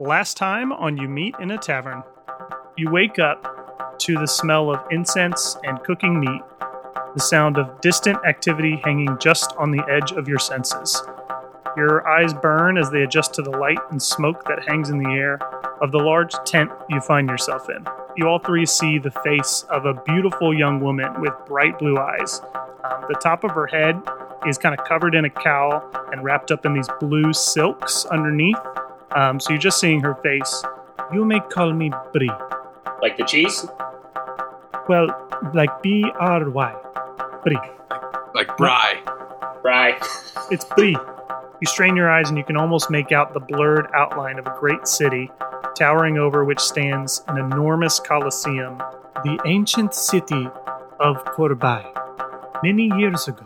Last time on You Meet in a Tavern, you wake up to the smell of incense and cooking meat, the sound of distant activity hanging just on the edge of your senses. Your eyes burn as they adjust to the light and smoke that hangs in the air of the large tent you find yourself in. You all three see the face of a beautiful young woman with bright blue eyes. Um, the top of her head is kind of covered in a cowl and wrapped up in these blue silks underneath. Um, so you're just seeing her face. You may call me Brie. Like the cheese? Well, like B R Y. Brie. Like Bry. Right. It's Brie. You strain your eyes and you can almost make out the blurred outline of a great city, towering over which stands an enormous coliseum, the ancient city of Corbai. Many years ago,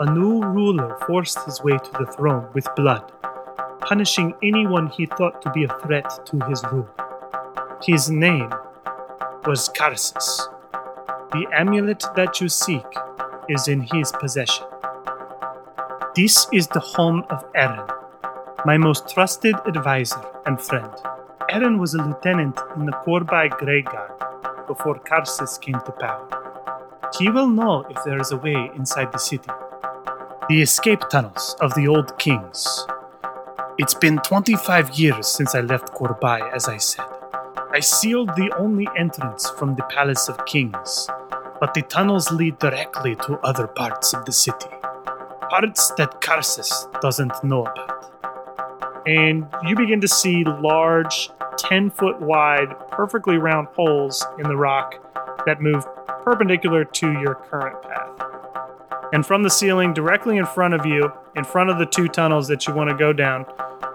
a new ruler forced his way to the throne with blood, punishing anyone he thought to be a threat to his rule. His name was Karsus. The amulet that you seek is in his possession. This is the home of Eren, my most trusted advisor and friend. Eren was a lieutenant in the Korbai Grey Guard before Karsus came to power. He will know if there is a way inside the city. The escape tunnels of the old kings. It's been 25 years since I left Korbai, as I said. I sealed the only entrance from the Palace of Kings, but the tunnels lead directly to other parts of the city. Parts that Karsus doesn't know about. And you begin to see large, 10 foot wide, perfectly round holes in the rock that move perpendicular to your current path. And from the ceiling, directly in front of you, in front of the two tunnels that you want to go down,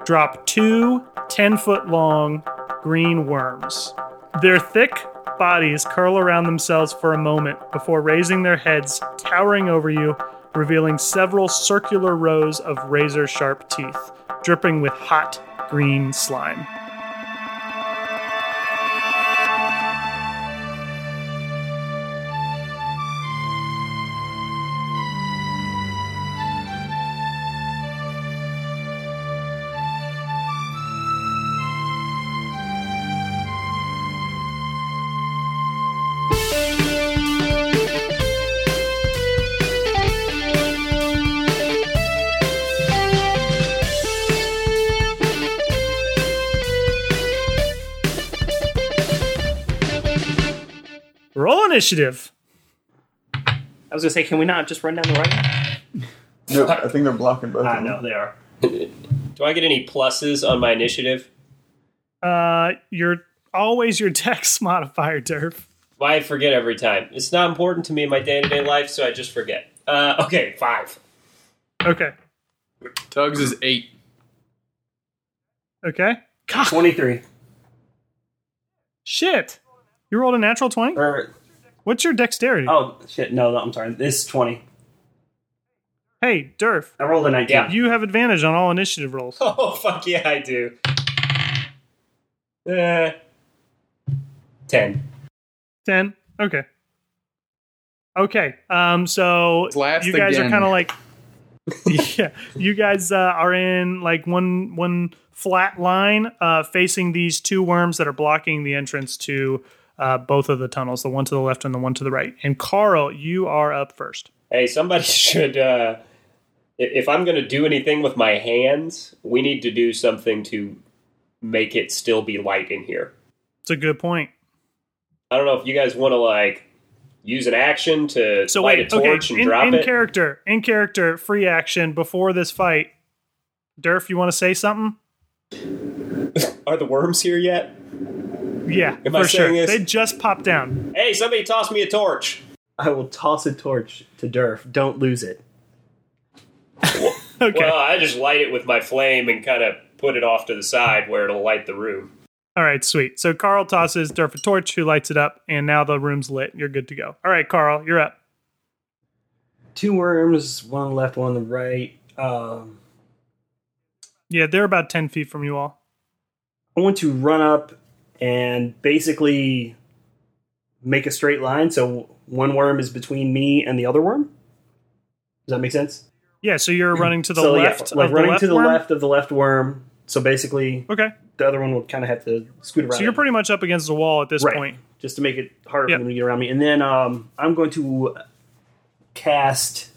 drop two 10 foot long green worms. Their thick bodies curl around themselves for a moment before raising their heads, towering over you, revealing several circular rows of razor sharp teeth, dripping with hot green slime. Initiative. I was gonna say, can we not just run down the right? No, I think they're blocking both. I of know them. they are. Do I get any pluses on my initiative? Uh, you're always your dex modifier, Durf. Why I forget every time. It's not important to me in my day to day life, so I just forget. Uh, okay, five. Okay. Tugs is eight. Okay. God, Twenty-three. shit. You rolled a natural 20? Or What's your dexterity? oh shit, no, no, I'm sorry. This is twenty. Hey, Durf, I rolled a nineteen. Yeah. you have advantage on all initiative rolls. Oh, fuck yeah, I do. Uh, ten. 10. Okay. Okay. Um, so Last you guys are kind of like yeah, you guys uh, are in like one one flat line uh, facing these two worms that are blocking the entrance to uh, both of the tunnels, the one to the left and the one to the right. And Carl, you are up first. Hey, somebody should. Uh, if I'm going to do anything with my hands, we need to do something to make it still be light in here. It's a good point. I don't know if you guys want to like use an action to So light wait, a torch okay, and in, drop in it. character, in character, free action before this fight. Durf, you want to say something? Are the worms here yet? Yeah, Am I for sure. this? They just popped down. Hey, somebody toss me a torch. I will toss a torch to Durf. Don't lose it. Okay. Well, I just light it with my flame and kind of put it off to the side where it'll light the room. All right, sweet. So Carl tosses Durf a torch, who lights it up, and now the room's lit. You're good to go. All right, Carl, you're up. Two worms, one on the left, one on the right. Um, Yeah, they're about 10 feet from you all. I want to run up and basically make a straight line. So one worm is between me and the other worm. Does that make sense? Yeah, so you're running to the so left yeah, like of running the left to the worm? left of the left worm, So basically, Okay. the other one will kind of have to scoot around. So you're pretty much up against the wall at this right, point. just to make it harder Yep. for them to get around me. And then um, I'm going to cast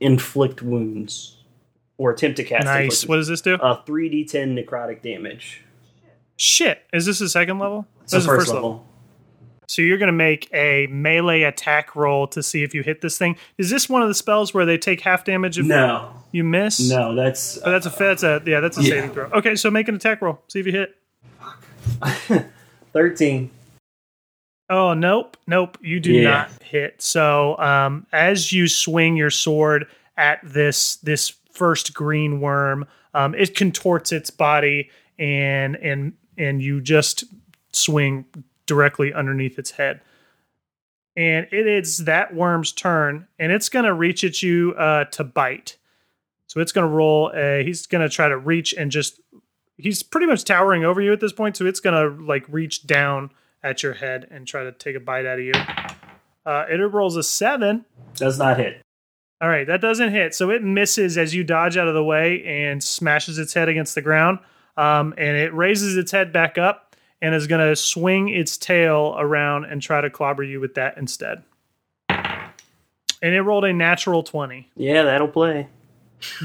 inflict wounds or attempt to cast. Nice. What does this do? Uh, 3d10 necrotic damage. Shit. Is this the second level? So This is first, the level. So you're going to make a melee attack roll to see if you hit this thing. Is this one of the spells where they take half damage if No, you miss? no, that's Oh, that's a that's a yeah, that's a Yeah. saving throw. Okay, so make an attack roll. See if you hit. 13. Oh nope, nope, you do Yeah. not hit. So um, as you swing your sword at this this first green worm, um, it contorts its body and and and you just swing directly underneath its head. And it is that worm's turn, and it's gonna reach at you uh, to bite. So it's gonna roll. A, he's gonna try to reach and just. He's pretty much towering over you at this point, so it's gonna like reach down at your head and try to take a bite out of you. Uh, it rolls a seven. Does not hit. All right, that doesn't hit. So it misses as you dodge out of the way and smashes its head against the ground. Um, and it raises its head back up and is going to swing its tail around and try to clobber you with that instead. And it rolled a natural 20. Yeah, that'll play.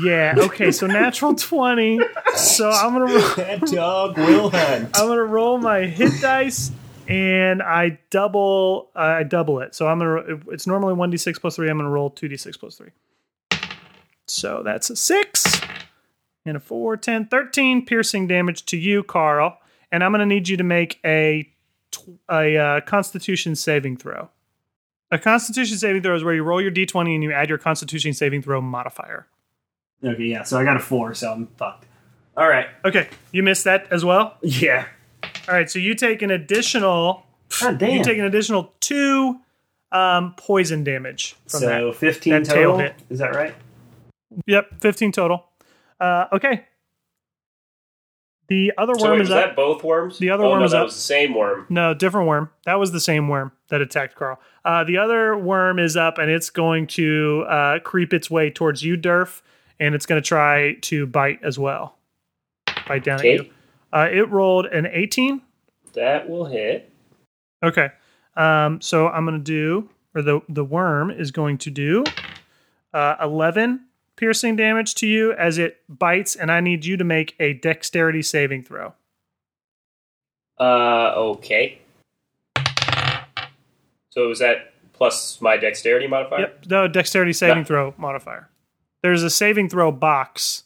Yeah, okay, so natural 20. So I'm going to roll. That dog will hunt. I'm gonna roll my hit dice, and I double. Uh, I double it. So I'm gonna. It's normally one d six plus three. I'm gonna roll two d six plus three. So that's a six and a four, 10, 13 piercing damage to you, Carl. And I'm gonna need you to make a a uh, Constitution saving throw. A Constitution saving throw is where you roll your d20 and you add your Constitution saving throw modifier. Okay, yeah, so I got a 4, so I'm fucked. All right. Okay, you missed that as well. Yeah. All right, so you take an additional God damn. You take an additional two um, poison damage from so that. 15 that total. hit. Is that right? Yep, fifteen total. Uh, okay. The other So worm wait, is was up. that both worms? The other oh, worm no, is that up. was the same worm. No, different worm. That was the same worm that attacked Carl. Uh, the other worm is up, and it's going to uh, creep its way towards you, Durf, and it's going to try to bite as well. Bite down Okay. at you. Uh, it rolled an eighteen. That will hit. Okay. Um, so I'm going to do, or the, the worm is going to do uh, 11 piercing damage to you as it bites, and I need you to make a dexterity saving throw. Uh, okay. So was that plus my dexterity modifier? Yep. No, dexterity saving throw modifier. There's a saving throw box.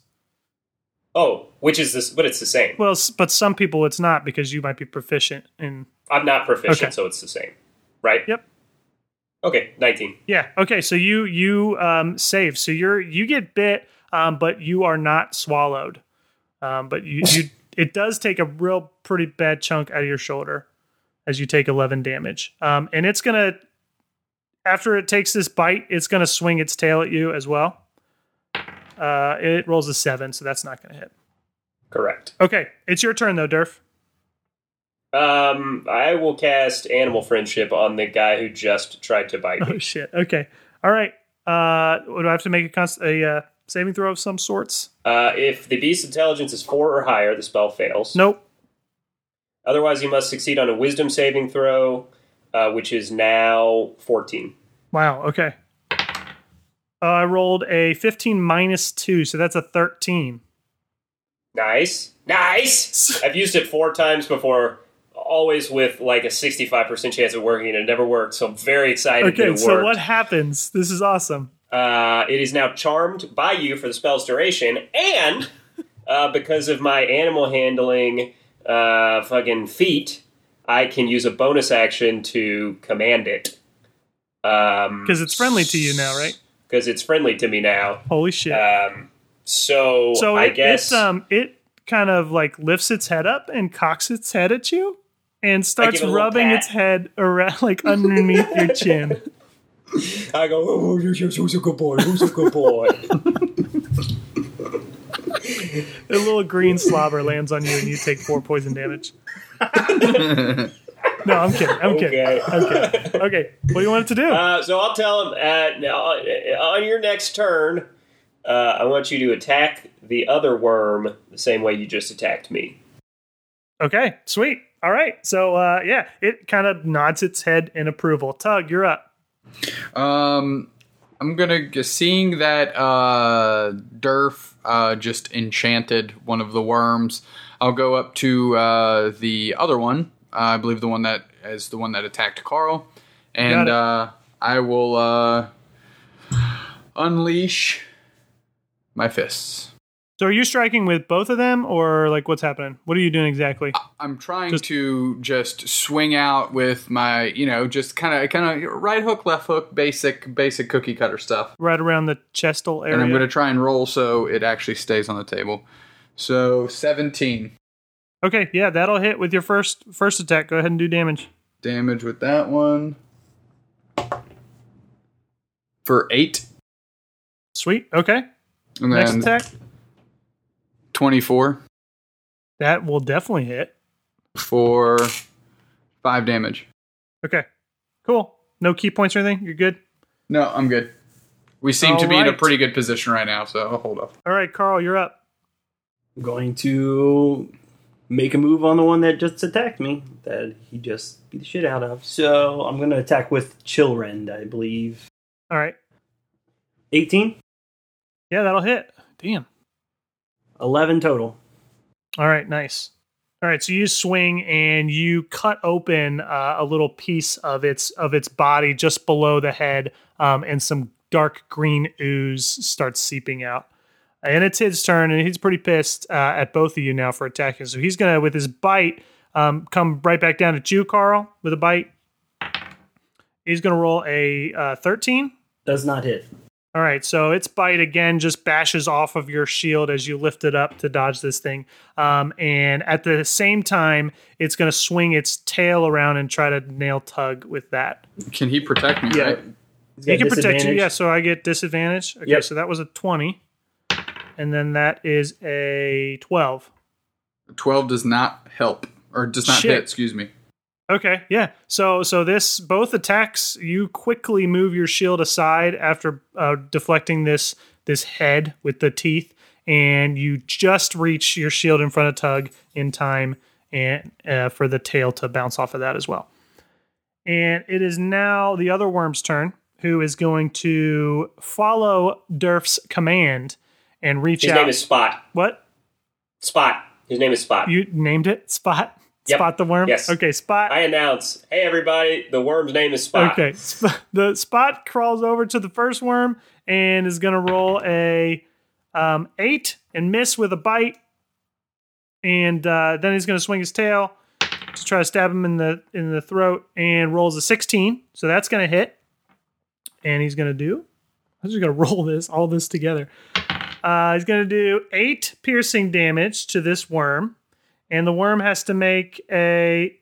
Oh, which is this? But it's the same. Well, but some people it's not because you might be proficient in. I'm not proficient, Okay. so it's the same, right? Yep. Okay, 19. Yeah. Okay. So you you um, save. So you're you get bit, um, but you are not swallowed. Um, but you you it does take a real pretty bad chunk out of your shoulder as you take 11 damage. Um, and it's gonna after it takes this bite, it's gonna swing its tail at you as well. Uh, it rolls a seven, so that's not gonna hit. Correct. Okay, it's your turn though, Durf. Um, I will cast Animal Friendship on the guy who just tried to bite me. Oh shit. Okay. All right. Uh, do I have to make a const- a uh, saving throw of some sorts? Uh, if the beast's intelligence is four or higher, the spell fails. Nope. Otherwise, you must succeed on a Wisdom saving throw, uh, which is now 14. Wow. Okay. Uh, I rolled a 15 minus 2, so that's a 13. Nice, nice. I've used it four times before, always with like a 65% chance of working, and it never worked. So I'm very excited Okay, so what happens? This is awesome. Uh, it is now charmed by you for the spell's duration, and uh, because of my animal handling uh, fucking feat, I can use a bonus action to command it. Um, Because it's friendly to you now, right? Because it's friendly to me now. Holy shit. Um, so, so I it, guess it, um, it kind of like lifts its head up and cocks its head at you and starts give it a little rubbing its head around like underneath your chin. I go, oh, who's, a good boy? Who's a good boy? A little green slobber lands on you and you take four poison damage. No, I'm kidding. I'm kidding. okay. Kidding. Okay, what do you want it to do? Uh, so I'll tell him uh, now, uh, on your next turn, uh, I want you to attack the other worm the same way you just attacked me. Okay, sweet. All right. So uh, yeah, it kind of nods its head in approval. Tug, you're up. Um, I'm gonna seeing that uh, Durf uh, just enchanted one of the worms. I'll go up to uh, the other one. Uh, I believe the one that is the one that attacked Carl, and uh, I will uh, unleash my fists. So are you striking with both of them, or like what's happening? What are you doing exactly? I'm trying Just- to just swing out with my, you know, just kind of, kind of right hook, left hook, basic, basic cookie cutter stuff. Right around the chestal area. and I'm going to try and roll so it actually stays on the table. So 17 Okay, yeah, that'll hit with your first first attack. Go ahead and do damage. damage with that one for eight, Sweet. Okay. and Next attack. 24 That will definitely hit. for five damage. Okay. Cool. No key points or anything. You're good. No, I'm good. We seem to be in a pretty good position right now, so I'll hold up. All right, Carl, you're up. I'm going to make a move on the one that just attacked me that he just beat the shit out of. So I'm going to attack with Chillrend, I believe. All right. 18, Yeah, that'll hit. Damn. 11 total. All right, nice. All right, so you swing and you cut open uh, a little piece of its of its body just below the head, um, and some dark green ooze starts seeping out. And it's his turn, and he's pretty pissed uh, at both of you now for attacking. So he's gonna, with his bite, um, come right back down at you, Carl, with a bite. He's gonna roll a uh, thirteen. Does not hit. All right, so its bite again just bashes off of your shield as you lift it up to dodge this thing. Um, and at the same time, it's going to swing its tail around and try to nail tug with that. Can he protect me? Yeah. Right? He can protect you, yeah, so I get disadvantage. Okay, Yep. so that was a 20. And then that is a 12. 12 does not help, or does not Shit. hit, excuse me. Okay, yeah. So so this both attacks you quickly move your shield aside after uh, deflecting this this head with the teeth, and you just reach your shield in front of Tug in time, and uh, for the tail to bounce off of that as well. And it is now the other worm's turn, who is going to follow Durf's command and reach His out. name is Spot. what Spot. His name is Spot. you named it? Spot. Yep. Spot the worm. Yes. Okay, Spot. I announce, hey everybody, the worm's name is Spot. Okay. The spot crawls over to the first worm and is going to roll a um, eight and miss with a bite. And uh, then he's going to swing his tail to try to stab him in the in the throat and rolls a 16. So that's going to hit. And he's going to do. I'm just going to roll this all this together. Uh, he's going to do eight piercing damage to this worm, and the worm has to make a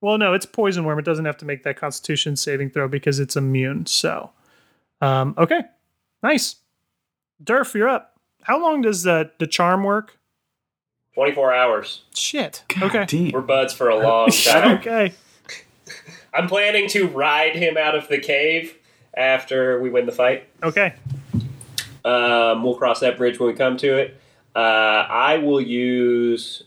well, no, it's poison worm. It doesn't have to make that Constitution saving throw because it's immune. So, um, okay, nice. Durf, you're up. How long does the the charm work? 24 hours. Shit. Okay. Damn. We're buds for a long time. okay. I'm planning to ride him out of the cave after we win the fight. Okay. Um, we'll cross that bridge when we come to it. Uh, I will use.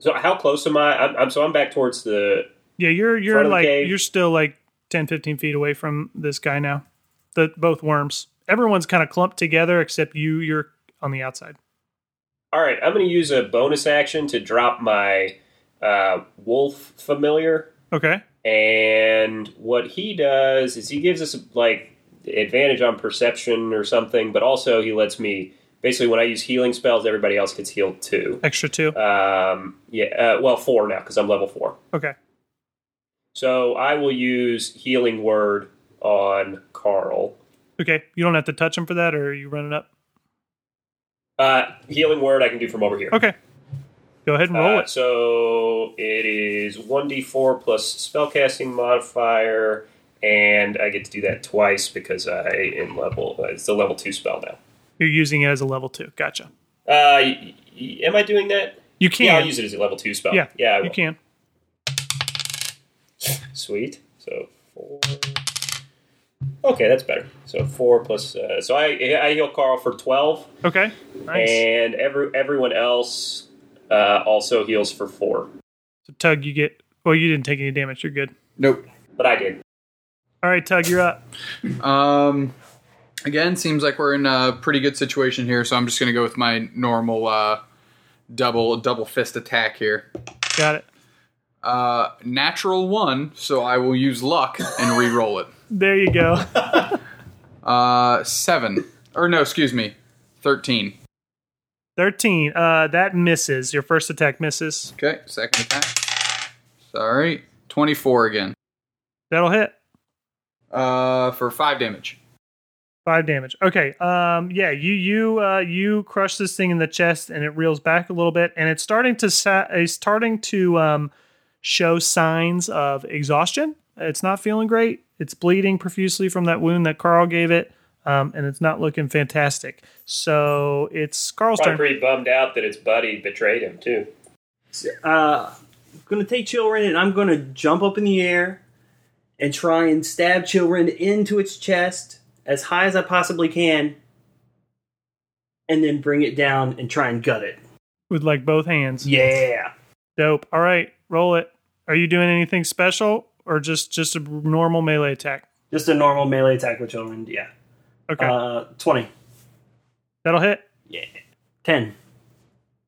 So how close am I? I'm, I'm so I'm back towards the. Yeah, you're you're like you're still like 10, 15 feet away from this guy now. The both worms. Everyone's kind of clumped together except you. You're on the outside. All right, I'm going to use a bonus action to drop my uh, wolf familiar. Okay. And what he does is he gives us like advantage on perception or something, but also he lets me basically when I use healing spells, everybody else gets healed too. Extra two. Um, yeah, uh, well, four now because I'm level four. Okay. So I will use healing word on Carl. Okay. You don't have to touch him for that, or are you running up? Uh, healing word I can do from over here. Okay. Go ahead and roll Uh, it. so it is 1d4 plus spellcasting modifier, and I get to do that twice because I am level. Uh, it's a level 2 spell now. You're using it as a level two. Gotcha. Uh, y- y- am I doing that? You can. Yeah, I'll use it as a level 2 spell. Yeah, yeah you can. Sweet. So 4, Okay, that's better. So four plus. Uh, so I I heal Carl for twelve, Okay. Nice. and every everyone else uh, also heals for four. So Tug, you get. Well, you didn't take any damage. You're good. Nope. But I did. All right, Tug, you're up. Um, again, seems like we're in a pretty good situation here, so I'm just gonna go with my normal uh, double double fist attack here. Got it. Uh, natural one, so I will use luck and re-roll it. There you go. Uh, seven or no, excuse me, thirteen. 13. Uh, that misses. Your first attack misses. Okay, second attack. Sorry, twenty-four again. That'll hit. Uh, for five damage. Five damage. Okay. Um. Yeah. You you uh you crush this thing in the chest and it reels back a little bit and it's starting to sa- it's starting to um show signs of exhaustion. It's not feeling great. It's bleeding profusely from that wound that Carl gave it. Um, and it's not looking fantastic. So it's Carl's Probably turn. pretty bummed out that his buddy betrayed him too. Uh, I'm gonna take Chillrend and I'm gonna jump up in the air and try and stab Chillrend into its chest as high as I possibly can, and then bring it down and try and gut it. with like both hands. Yeah. Dope. All right, roll it. Are you doing anything special or just just a normal melee attack? Just a normal melee attack with Chillrend. Yeah. Okay, Uh, twenty. that'll hit. Yeah. Ten.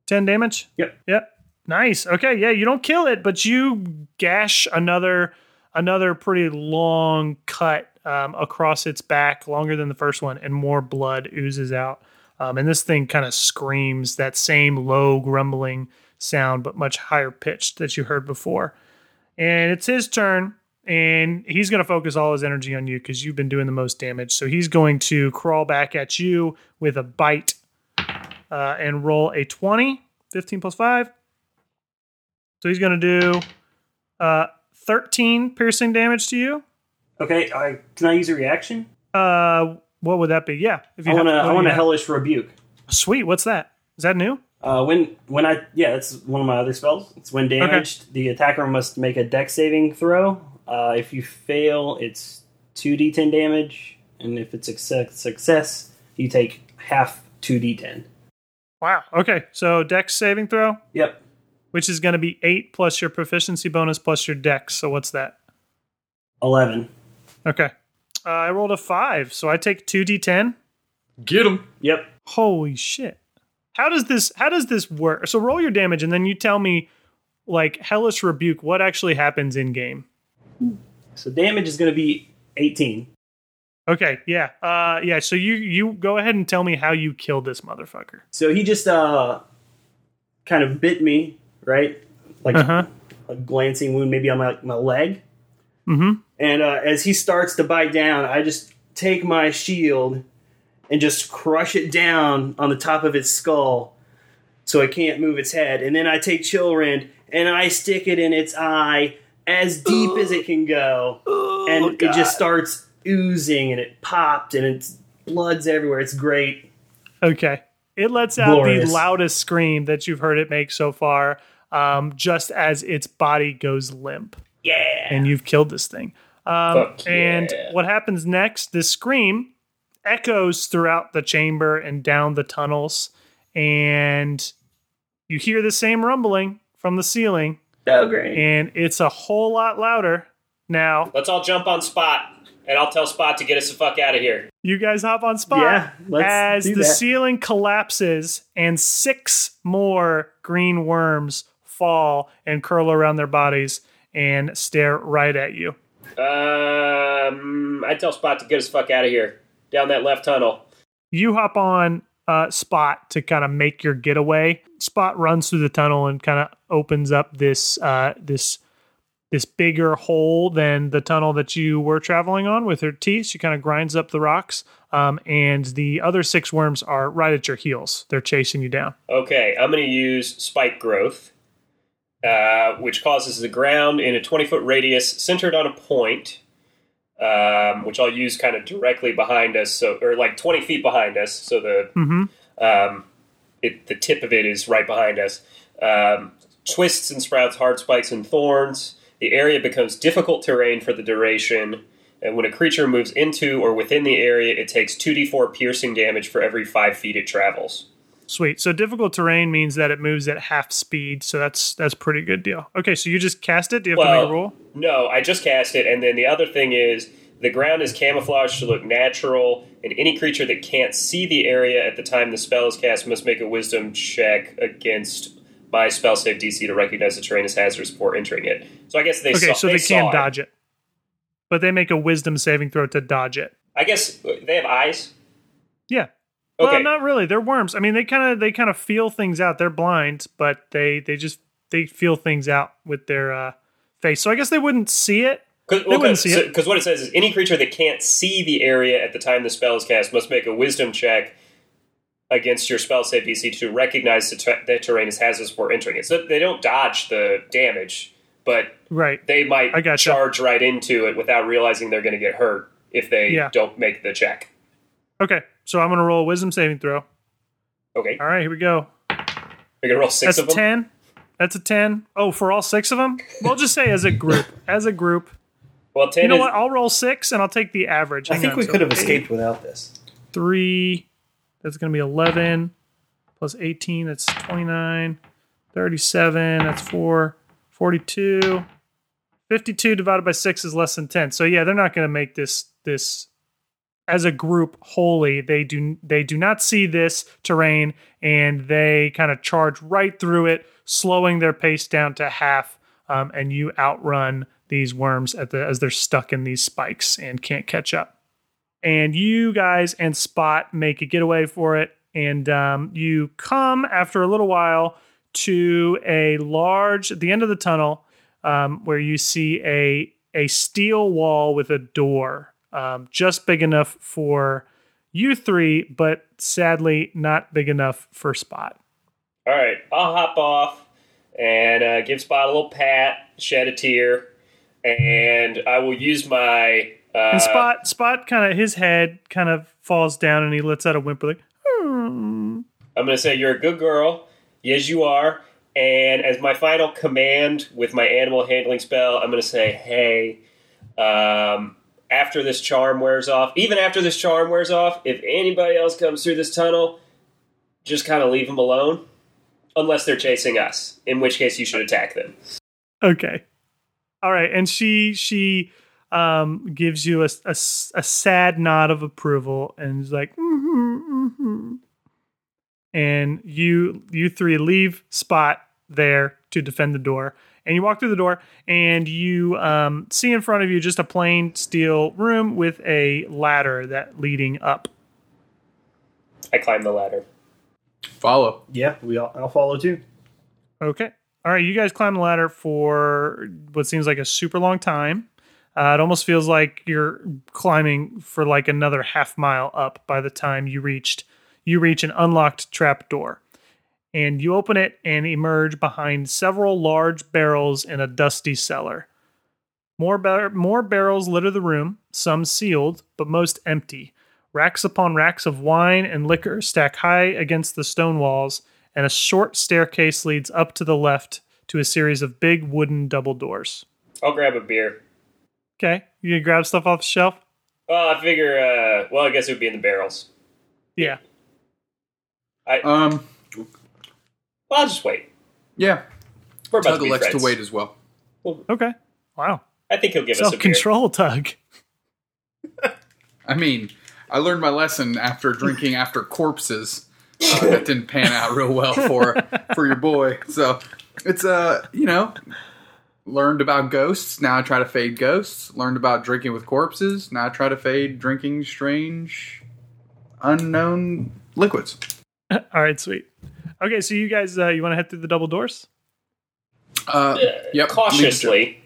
10 damage? Yep. Yep. Nice. Okay, yeah, you don't kill it, but you gash another another pretty long cut um, across its back, longer than the first one, and more blood oozes out. Um, and this thing kind of screams that same low grumbling sound, but much higher pitched that you heard before. And it's his turn, and he's going to focus all his energy on you because you've been doing the most damage. So he's going to crawl back at you with a bite uh, and roll a 20, 15 plus 5. So he's going to do uh, 13 piercing damage to you. Okay. I can I use a reaction? Uh, what would that be? Yeah. If I want to. I want a hellish rebuke. Sweet. What's that? Is that new? Uh, when when I yeah, that's one of my other spells. It's when damaged, the attacker must make a dex saving throw. Uh, if you fail, it's two d10 damage, and if it's a success, success, you take half two d10. Wow. Okay. So dex saving throw, Yep, which is going to be 8 plus your proficiency bonus plus your dex. So what's that? eleven. Okay. Uh, I rolled a 5. So I take 2d10. Get him. Yep. Holy shit. How does this how does this work? So roll your damage and then you tell me like hellish rebuke what actually happens in game. So damage is going to be eighteen. Okay, yeah. Uh yeah, so you you go ahead and tell me how you killed this motherfucker. So he just uh, kind of bit me, right? Like Uh-huh. a glancing wound, maybe on my my leg. Mhm. And uh, as he starts to bite down, I just take my shield and just crush it down on the top of its skull so it can't move its head. And then I take Chillrend and I stick it in its eye as deep as it can go. and it just starts oozing and it popped and it's blood's everywhere. It's great. Okay. It lets out Glorious. the loudest scream that you've heard it make so far, um, just as its body goes limp. Yeah. and you've killed this thing. Um, Fuck and what happens next? This scream echoes throughout the chamber and down the tunnels, and you hear the same rumbling from the ceiling, So great. and it's a whole lot louder now. Let's all jump on Spot, and I'll tell Spot to get us the fuck out of here. You guys hop on spot Yeah, let's as do the that. ceiling collapses and six more green worms fall and curl around their bodies and stare right at you. Um, I tell Spot to get the fuck out of here down that left tunnel. you hop on uh, Spot to kind of make your getaway. Spot runs through the tunnel and kind of opens up this uh, this this bigger hole than the tunnel that you were traveling on with her teeth. She kind of grinds up the rocks, um, and the other six worms are right at your heels. They're chasing you down. Okay, I'm going to use Spike Growth, uh, which causes the ground in a 20 foot radius centered on a point, um, which I'll use kind of directly behind us, so or like 20 feet behind us, so the Mm-hmm. um, it, the tip of it is right behind us. Um, twists and sprouts hard spikes and thorns. The area becomes difficult terrain for the duration. And when a creature moves into or within the area, it takes 2d4 piercing damage for every 5 feet it travels. Sweet. So difficult terrain means that it moves at half speed. So that's that's pretty good deal. Okay, so you just cast it. Do you have to make a roll? No, I just cast it. And then the other thing is the ground is camouflaged to look natural, and any creature that can't see the area at the time the spell is cast must make a wisdom check against my spell save DC to recognize the terrain as hazardous before entering it. So I guess they Okay, saw, so they, saw can it. dodge it, but they make a Wisdom saving throw to dodge it. I guess they have eyes. Yeah. Okay. Well, not really. They're worms. I mean, they kind of they kind of feel things out. They're blind, but they they just they feel things out with their uh, face. So I guess they wouldn't see it. Because They wouldn't see it. Because what it says is any creature that can't see the area at the time the spell is cast must make a wisdom check against your spell save DC to recognize the, ter- the terrain as hazardous before entering it. So they don't dodge the damage, but Right. they might I gotcha. charge right into it without realizing they're going to get hurt if they Yeah. don't make the check. Okay. So I'm gonna roll a Wisdom saving throw. Okay, All right, here we go. you're going to roll six That's of a them. ten. That's a ten. Oh, for all six of them? We'll just say as a group. As a group. Well, ten You know is what? I'll roll six and I'll take the average. I Hang think on. we So could have eight, escaped without this. Three. That's going to be 11 plus 18. That's 29. 37. That's 4. 42. 52 divided by 6 is less than 10. So yeah, they're not going to make this this as a group wholly. They do they do not see this terrain and they kind of charge right through it, slowing their pace down to half um, and you outrun these worms the as they're stuck in these spikes and can't catch up and you guys and Spot make a getaway for it. And um, you come after a little while to a large, at the end of the tunnel, um, where you see a a steel wall with a door, um, just big enough for you three, but sadly not big enough for Spot. All right, I'll hop off and uh, give Spot a little pat, shed a tear, and I will use my. Uh, And Spot, Spot, kind of his head kind of falls down, and he lets out a whimper like. "Hmm." I'm going to say, You're a good girl. Yes, you are. And as my final command with my animal handling spell, I'm going to say, Hey, um, after this charm wears off, even after this charm wears off, if anybody else comes through this tunnel, just kind of leave them alone. Unless they're chasing us, in which case you should attack them. Okay. All right. And she she um gives you a, a, a sad nod of approval and is like mm-hmm, mm-hmm. and you you three leave spot there to defend the door and you walk through the door and you um, see in front of you just a plain steel room with a ladder that leading up I climb the ladder. Follow. Yeah, we all, I'll follow too. Okay. All right. You guys climb the ladder for what seems like a super long time. Uh, it almost feels like you're climbing for like another half mile up by the time you reached you reach an unlocked trap door. And you open it and emerge behind several large barrels in a dusty cellar. More bar- more barrels litter the room, some sealed, but most empty. Racks upon racks of wine and liquor stack high against the stone walls, and a short staircase leads up to the left to a series of big wooden double doors. I'll grab a beer. Okay, you gonna grab stuff off the shelf? Well, I figure, uh, well, I guess it would be in the barrels. Yeah. I, um. Well, I'll just wait. Yeah. We're about Tug to be elects to wait as well. Okay. Wow. I think he'll give us a beer. Self control, Tug. I mean, I learned my lesson after drinking after corpses. Uh, that didn't pan out real well for for your boy. So it's uh, you know, learned about ghosts. Now I try to fade ghosts. Learned about drinking with corpses. Now I try to fade drinking strange, unknown liquids. All right, sweet. Okay, so you guys, uh, you want to head through the double doors Uh, yep. Cautiously.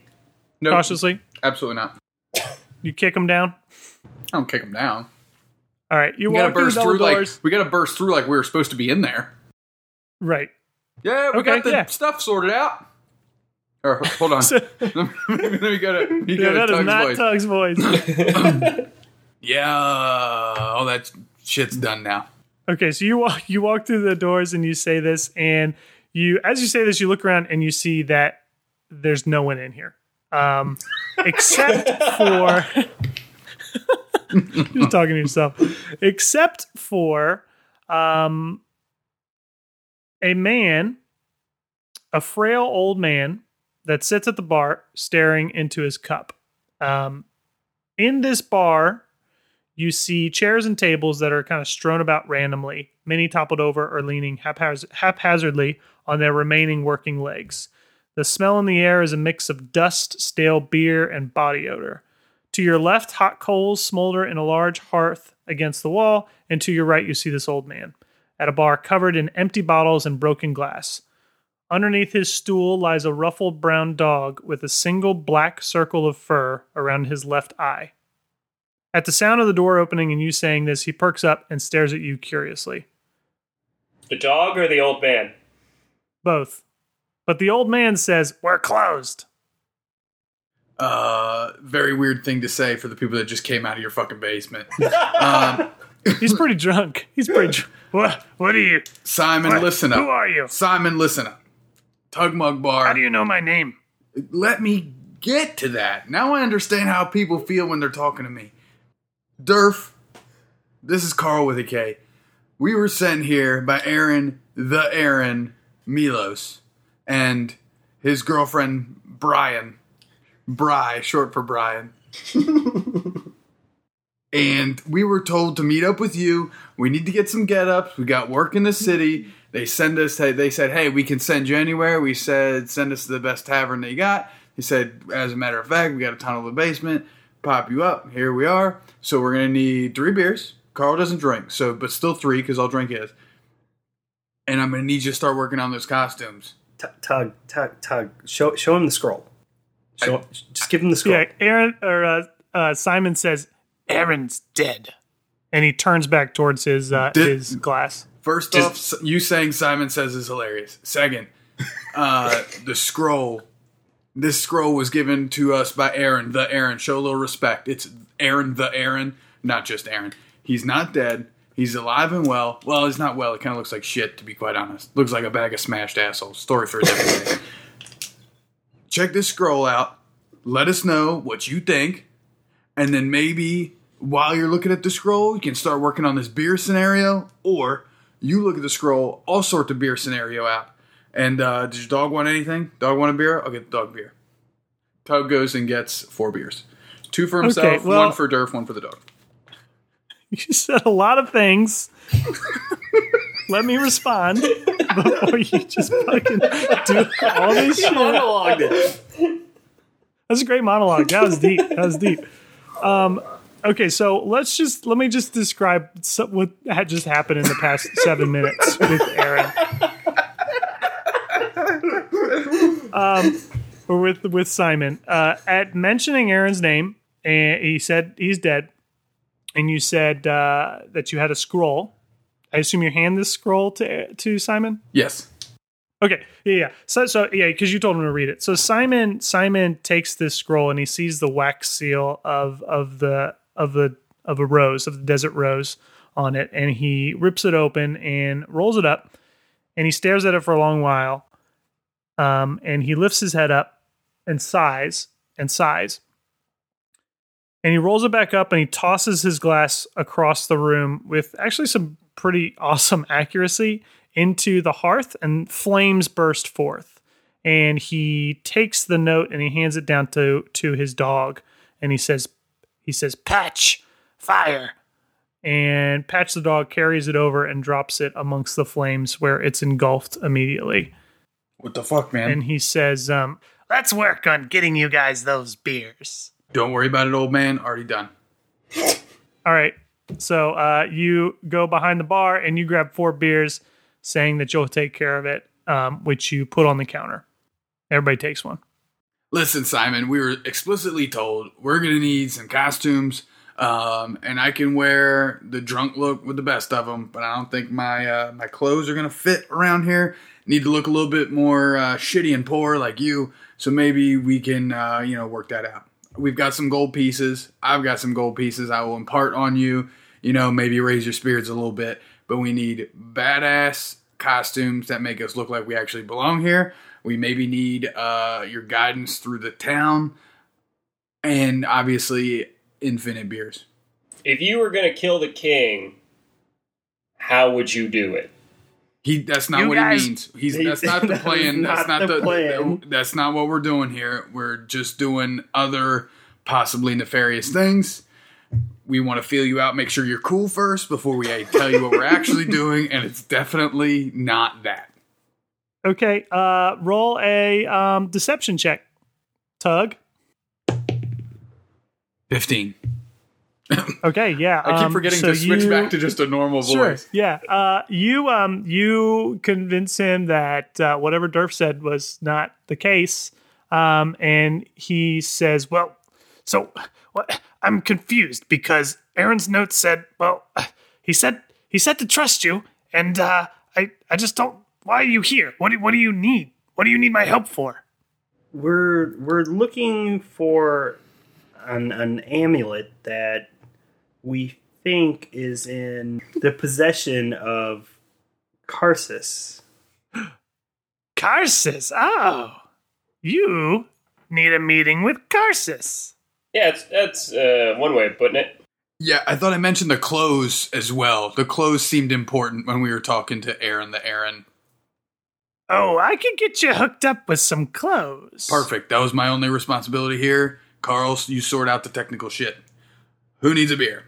No, cautiously? absolutely not. You kick them down. I don't kick them down. All right, you We gotta walk through the burst double through doors. like we gotta burst through like we were supposed to be in there. right. Yeah, we Okay, got the yeah. stuff sorted out. Or hold on. So, Let me go to you yeah, go that to is Tug's not voice. Tug's voice. Yeah, all that shit's done now. Okay, so you walk you walk through the doors and you say this, and you as you say this, you look around and you see that there's no one in here, um, except for You're talking to yourself. Except for um, a man, a frail old man that sits at the bar staring into his cup. Um, in this bar, you see chairs and tables that are kind of strewn about randomly, many toppled over or leaning haphaz- haphazardly on their remaining working legs. The smell in the air is a mix of dust, stale beer, and body odor. To your left, hot coals smolder in a large hearth against the wall, and to your right, you see this old man at a bar covered in empty bottles and broken glass. Underneath his stool lies a ruffled brown dog with a single black circle of fur around his left eye. At the sound of the door opening and you saying this, he perks up and stares at you curiously. The dog or the old man? Both. But the old man says, We're closed. Uh, very weird thing to say for the people that just came out of your fucking basement. um, He's pretty drunk. He's pretty drunk. What, what are you? Simon, What? listen Who are you? Simon, listen up. Tug Mug Bar. How do you know my name? Let me get to that. Now I understand how people feel when they're talking to me. Durf, this is Carl with a K. We were sent here by Aaron, the Aaron Milos, and his girlfriend Brian. Bry, short for Brian. and we were told to meet up with you. We need to get some get ups. We got work in the city. They send us. They said, "Hey, we can send you anywhere." We said, "Send us to the best tavern they got." He said, "As a matter of fact, we got a tunnel in the basement. Pop you up. Here we are. So we're gonna need three beers. Carl doesn't drink, so but still three because I'll drink his. And I'm gonna need you to start working on those costumes. T- tug, tug, tug. Show, show him the scroll. Show, just give him the scroll. Yeah, Aaron or uh, uh, Simon says, Aaron's dead. And he turns back towards his uh, Did- his glass. First off, you saying Simon says is hilarious. Second, uh, the scroll. This scroll was given to us by Aaron, the Aaron. Show a little respect. It's Aaron, the Aaron, not just Aaron. He's not dead. He's alive and well. Well, he's not well. It kind of looks like shit, to be quite honest. Looks like a bag of smashed assholes. Story for a different day. Check this scroll out. Let us know what you think. And then maybe while you're looking at the scroll, you can start working on this beer scenario, or you look at the scroll, all sort of beer scenario out. And uh, does your dog want anything? Dog want a beer? I'll get the dog beer. Tug goes and gets four beers. Two for himself, Okay, well- one for Durf, one for the dog. You said a lot of things. Let me respond before you just fucking do all this shit. Monologued it. That's a great monologue. That was deep. That was deep. Um, okay, so let's just let me just describe what had just happened in the past seven minutes with Aaron. Um, or with with Simon. Uh, at mentioning Aaron's name, and he said he's dead, and you said uh, that you had a scroll. I assume you hand this scroll to to Simon. Yes. Okay, yeah, yeah. So, so yeah, because you told him to read it. So Simon, Simon takes this scroll and he sees the wax seal of of the of the of a rose of the desert rose on it, and he rips it open and rolls it up, and he stares at it for a long while, um, and he lifts his head up and sighs and sighs, and he rolls it back up and he tosses his glass across the room with actually some pretty awesome accuracy into the hearth and flames burst forth. And he takes the note and he hands it down to to his dog and he says he says patch fire. And patch the dog carries it over and drops it amongst the flames where it's engulfed immediately What the fuck, man? and he says um let's work on getting you guys those beers Don't worry about it, old man. Already done. All right. So uh, you go behind the bar and you grab four beers, saying that you'll take care of it, um, which you put on the counter. Everybody takes one. Listen, Simon, we were explicitly told we're going to need some costumes, um, and I can wear the drunk look with the best of them, but I don't think my uh, my clothes are going to fit around here. Need to look a little bit more uh, shitty and poor like you, so maybe we can, uh, you know, work that out. We've got some gold pieces. I've got some gold pieces. I will impart on you. You know, maybe raise your spirits a little bit, but we need badass costumes that make us look like we actually belong here. We maybe need uh, your guidance through the town, and obviously infinite beers. if you were going to kill the king, how would you do it? He that's not You what guys- he means. He's He- that's not the plan. That's not the the, plan. that's not what we're doing here. We're just doing other possibly nefarious things. We want to feel you out, make sure you're cool first before we tell you what we're actually doing, and it's definitely not that. Okay, uh, roll a um, deception check. Tug. Fifteen. Okay, yeah. I keep um, forgetting so to switch you- back to just a normal Sure. voice. Yeah. Uh, you um you convince him that uh, whatever Durf said was not the case, um, and he says, "Well, so what? I'm confused because Aaron's note said, well, he said he said to trust you, and uh, I I just don't. Why are you here? What do what do you need? What do you need my help for?" We're we're looking for an an amulet that we think is in the possession of Karsus. Karsus. Oh, you need a meeting with Karsus. Yeah, it's, that's uh, one way of putting it. Yeah, I thought I mentioned the clothes as well. The clothes seemed important when we were talking to Aaron the Aaron. Oh, I can get you hooked up with some clothes. Perfect. That was my only responsibility here. Carl, you sort out the technical shit. Who needs a beer?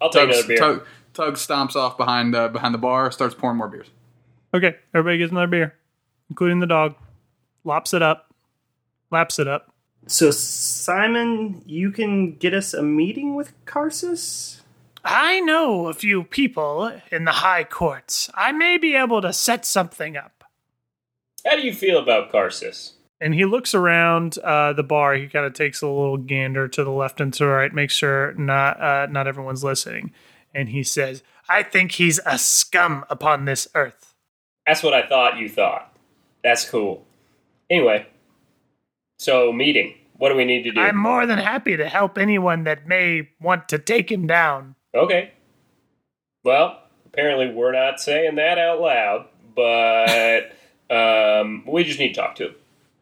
I'll take Tug, another beer. Tug, Tug stomps off behind uh, behind the bar, starts pouring more beers. Okay, everybody gets another beer, including the dog. Lops it up, laps it up. So Simon, you can get us a meeting with Karsus? I know a few people in the high courts. I may be able to set something up. How do you feel about Karsus? And he looks around uh, the bar. He kind of takes a little gander to the left and to the right, makes sure not uh, not everyone's listening. And he says, "I think he's a scum upon this earth." That's what I thought you thought. That's cool. Anyway, so meeting. What do we need to do? I'm more than happy to help anyone that may want to take him down. Okay. Well, apparently we're not saying that out loud, but um, we just need to talk to him.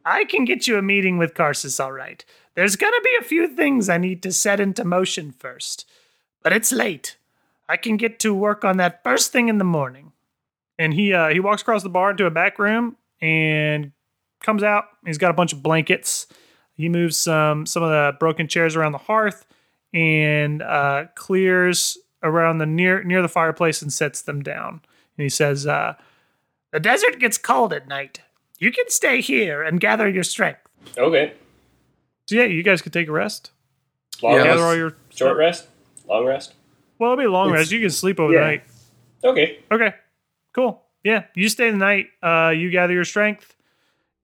I can get you a meeting with Karsus, all right. There's gonna be a few things I need to set into motion first, but it's late. I can get to work on that first thing in the morning. And he uh, he walks across the bar into a back room and comes out. He's got a bunch of blankets. He moves some some of the broken chairs around the hearth and uh, clears around the near near the fireplace and sets them down. And he says, uh, "The desert gets cold at night. You can stay here and gather your strength." Okay. So yeah, you guys could take a rest. Long Yeah, gather rest? all your Short rest? Long rest? Well, it'll be a long It's- rest. You can sleep overnight. yeah. Okay. Okay, cool. Yeah, you stay the night. Uh, you gather your strength,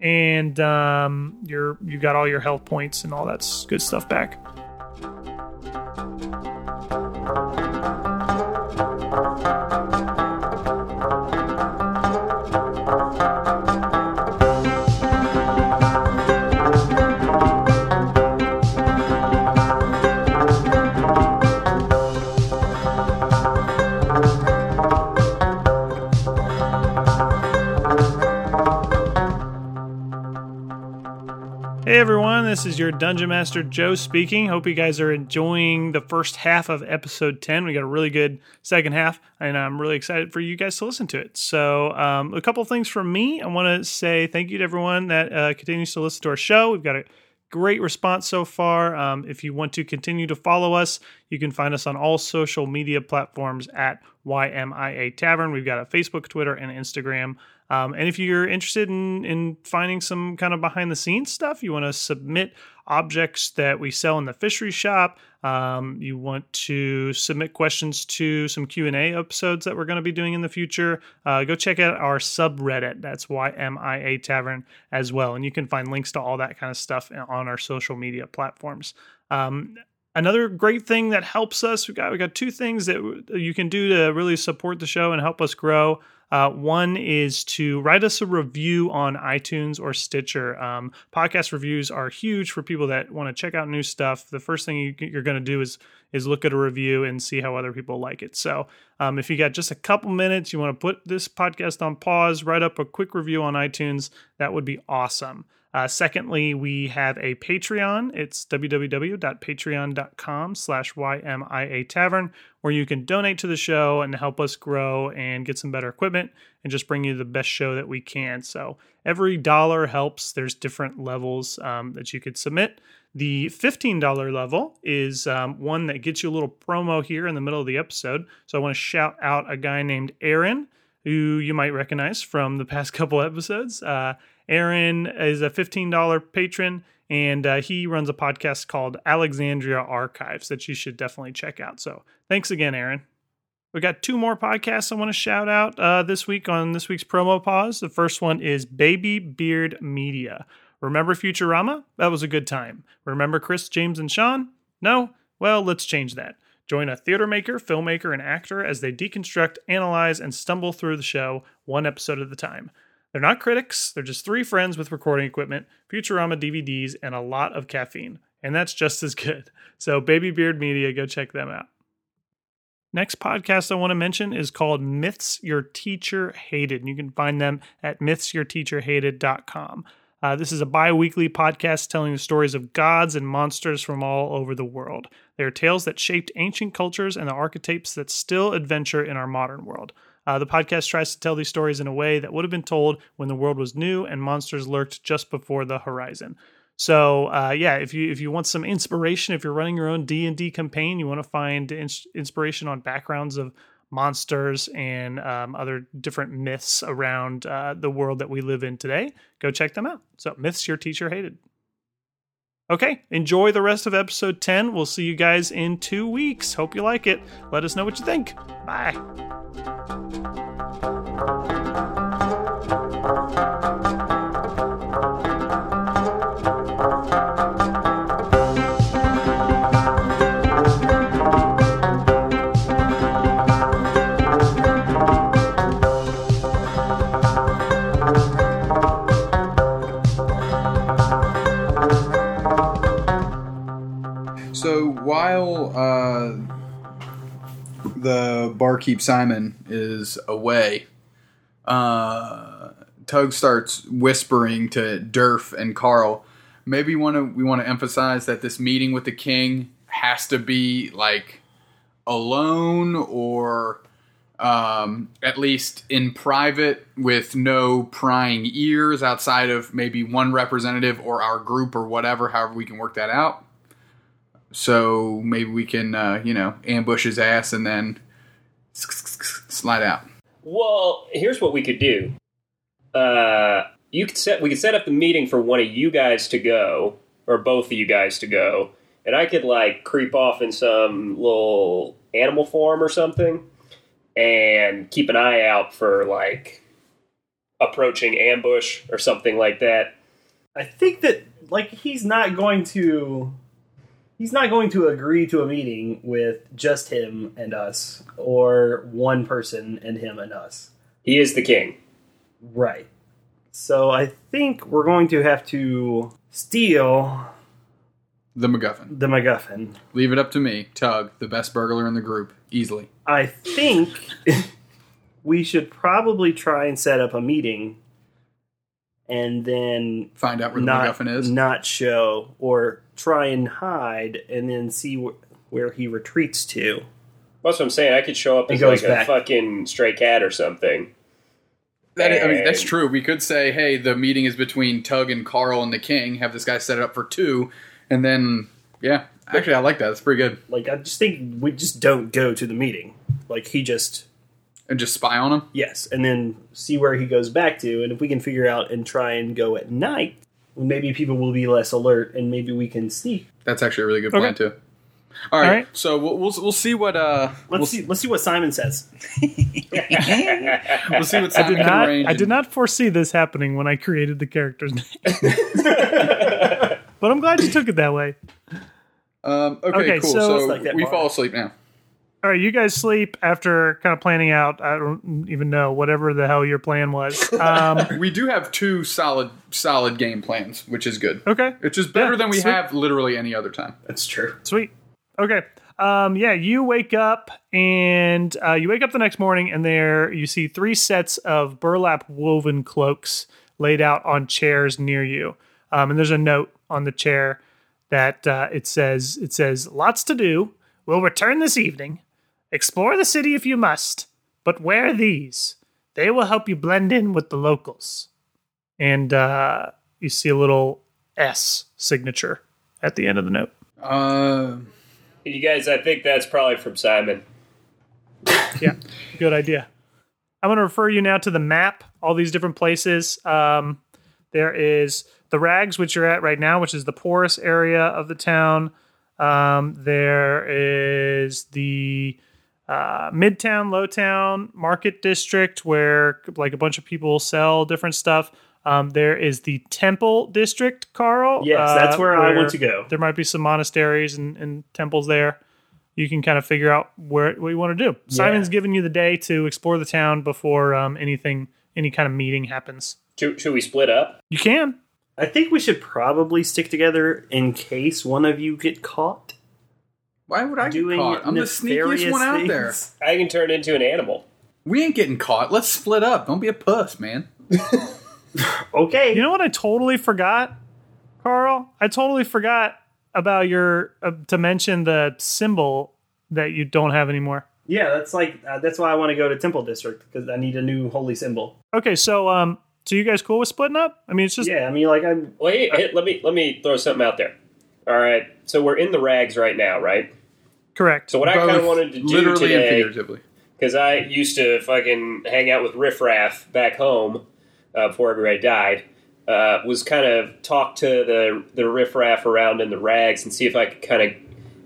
and um, you're you got all your health points and all that good stuff back. Everyone, this is your Dungeon Master Joe speaking. Hope you guys are enjoying the first half of episode 10. We got a really good second half, and I'm really excited for you guys to listen to it. So, um, a couple things from me. I want to say thank you to everyone that uh, continues to listen to our show. We've got a great response so far. Um, if you want to continue to follow us, you can find us on all social media platforms at YMIA Tavern. We've got a Facebook, Twitter, and Instagram. Um, and if you're interested in, in finding some kind of behind the scenes stuff, you want to submit objects that we sell in the fishery shop. Um, you want to submit questions to some Q and A episodes that we're going to be doing in the future. Uh, go check out our subreddit. That's YMIA Tavern as well, and you can find links to all that kind of stuff on our social media platforms. Um, another great thing that helps us we got we got two things that you can do to really support the show and help us grow uh, one is to write us a review on iTunes or Stitcher. Um, podcast reviews are huge for people that want to check out new stuff. The first thing you, you're going to do is is look at a review and see how other people like it. So um, if you got just a couple minutes you want to put this podcast on pause write up a quick review on iTunes that would be awesome Uh, secondly, we have a Patreon. It's www.patreon.com slash YMIA Tavern, where you can donate to the show and help us grow and get some better equipment and just bring you the best show that we can. So every dollar helps. There's different levels um, that you could submit. The $15 level is um, one that gets you a little promo here in the middle of the episode. So I want to shout out a guy named Aaron, who you might recognize from the past couple episodes. Uh, Aaron is a $15 patron, and uh, he runs a podcast called Alexandria Archives that you should definitely check out. So thanks again, Aaron. We got two more podcasts I want to shout out uh, this week on this week's promo pause. The first one is Baby Beard Media. Remember Futurama? That was a good time. Remember Chris, James, and Sean? No? Well, let's change that. Join a theater maker, filmmaker, and actor as they deconstruct, analyze, and stumble through the show one episode at a time. They're not critics, they're just three friends with recording equipment, Futurama DVDs, and a lot of caffeine. And that's just as good. So, Baby Beard Media, go check them out. Next podcast I want to mention is called Myths Your Teacher Hated. And you can find them at mythsyourteacherhated.com. Uh, this is a bi weekly podcast telling the stories of gods and monsters from all over the world. They are tales that shaped ancient cultures and the archetypes that still adventure in our modern world. Uh, the podcast tries to tell these stories in a way that would have been told when the world was new and monsters lurked just before the horizon. So uh, yeah, if you if you want some inspiration, if you're running your own D and D campaign, you want to find ins- inspiration on backgrounds of monsters and um, other different myths around uh, the world that we live in today, go check them out. So myths your teacher hated. Okay, enjoy the rest of episode 10. We'll see you guys in two weeks. Hope you like it. Let us know what you think. Bye. The barkeep Simon is away, uh, Tug starts whispering to Durf and Carl. Maybe want to we want to emphasize that this meeting with the king has to be like alone or um, at least in private with no prying ears outside of maybe one representative or our group or whatever. However, we can work that out. So maybe we can, uh, you know, ambush his ass and then slide out. Well, here's what we could do. Uh, you could set we could set up the meeting for one of you guys to go, or both of you guys to go, and I could like creep off in some little animal form or something, and keep an eye out for like approaching ambush or something like that. I think that like he's not going to he's not going to agree to a meeting with just him and us or one person and him and us. He is the king. Right. So I think we're going to have to steal The MacGuffin. the MacGuffin. Leave it up to me, Tug, the best burglar in the group, easily. I think we should probably try and set up a meeting and then Find out where the not, MacGuffin is. not show or try and hide and then see wh- where he retreats to. That's what I'm saying. I could show up He as goes like a fucking stray cat or something. That is, I mean, that's And- true. We could say, hey, the meeting is between Tug and Carl and the King. Have this guy set it up for two, and then yeah. Actually, I like that. It's pretty good. Like I just think we just don't go to the meeting. Like he just And just spy on him. yes, and then see where he goes back to, and if we can figure out and try and go at night, maybe people will be less alert, and maybe we can sneak. That's actually a really good plan too. All right, All right. so we'll, we'll we'll see what uh Let's we'll see. Let's see what Simon says. we'll see what Simon I did not. arrange. I did not foresee this happening when I created the character's name, but I'm glad you took it that way. Um, okay, Okay, cool. so- So, like we fall asleep now. All right, you guys sleep after kind of planning out. I don't even know whatever the hell your plan was. Um, We do have two solid solid game plans, which is good. okay, Which is better Yeah, than we sweet. have literally any other time. That's true. Sweet. Okay. Um, yeah, you wake up and uh, you wake up the next morning, and there you see three sets of burlap woven cloaks laid out on chairs near you. Um, and there's a note on the chair that uh, it says it says lots to do. We'll return this evening. Explore the city if you must, but wear these. They will help you blend in with the locals. And uh, you see a little S signature at the end of the note. Uh, You guys, I think that's probably from Simon. Yeah, good idea. I'm going to refer you now to the map, all these different places. Um, there is the Rags, which you're at right now, which is the poorest area of the town. Um, there is the uh, Midtown, Lowtown Market District, where like a bunch of people sell different stuff. Um, there is the Temple District, Carl. Yes, uh, that's where, I want to go. there might be some monasteries and, and temples there. You can kind of figure out where what you want to do. Simon's giving you the day to explore the town before um, anything, any kind of meeting happens. Should, should we split up? You can. I think we should probably stick together in case one of you get caught why would I get doing caught? I'm the sneakiest one out there. things. I can turn into an animal. We ain't getting caught. Let's split up. Don't be a puss, man. Okay. You know what? I totally forgot, Carl. I totally forgot about your uh, to mention the symbol that you don't have anymore. yeah, that's like uh, that's why I want to go to Temple District because I need a new holy symbol. Okay, so um, so you guys cool with splitting up? I mean, it's just Yeah, I mean, like I'm. Wait, hey, let me let me throw something out there. All right, so we're in the rags right now, right? correct. So what I kind of wanted to do literally and today, figuratively. because I used to fucking hang out with riffraff back home uh, before everybody died, uh, was kind of talk to the the riffraff around in the rags and see if I could kind of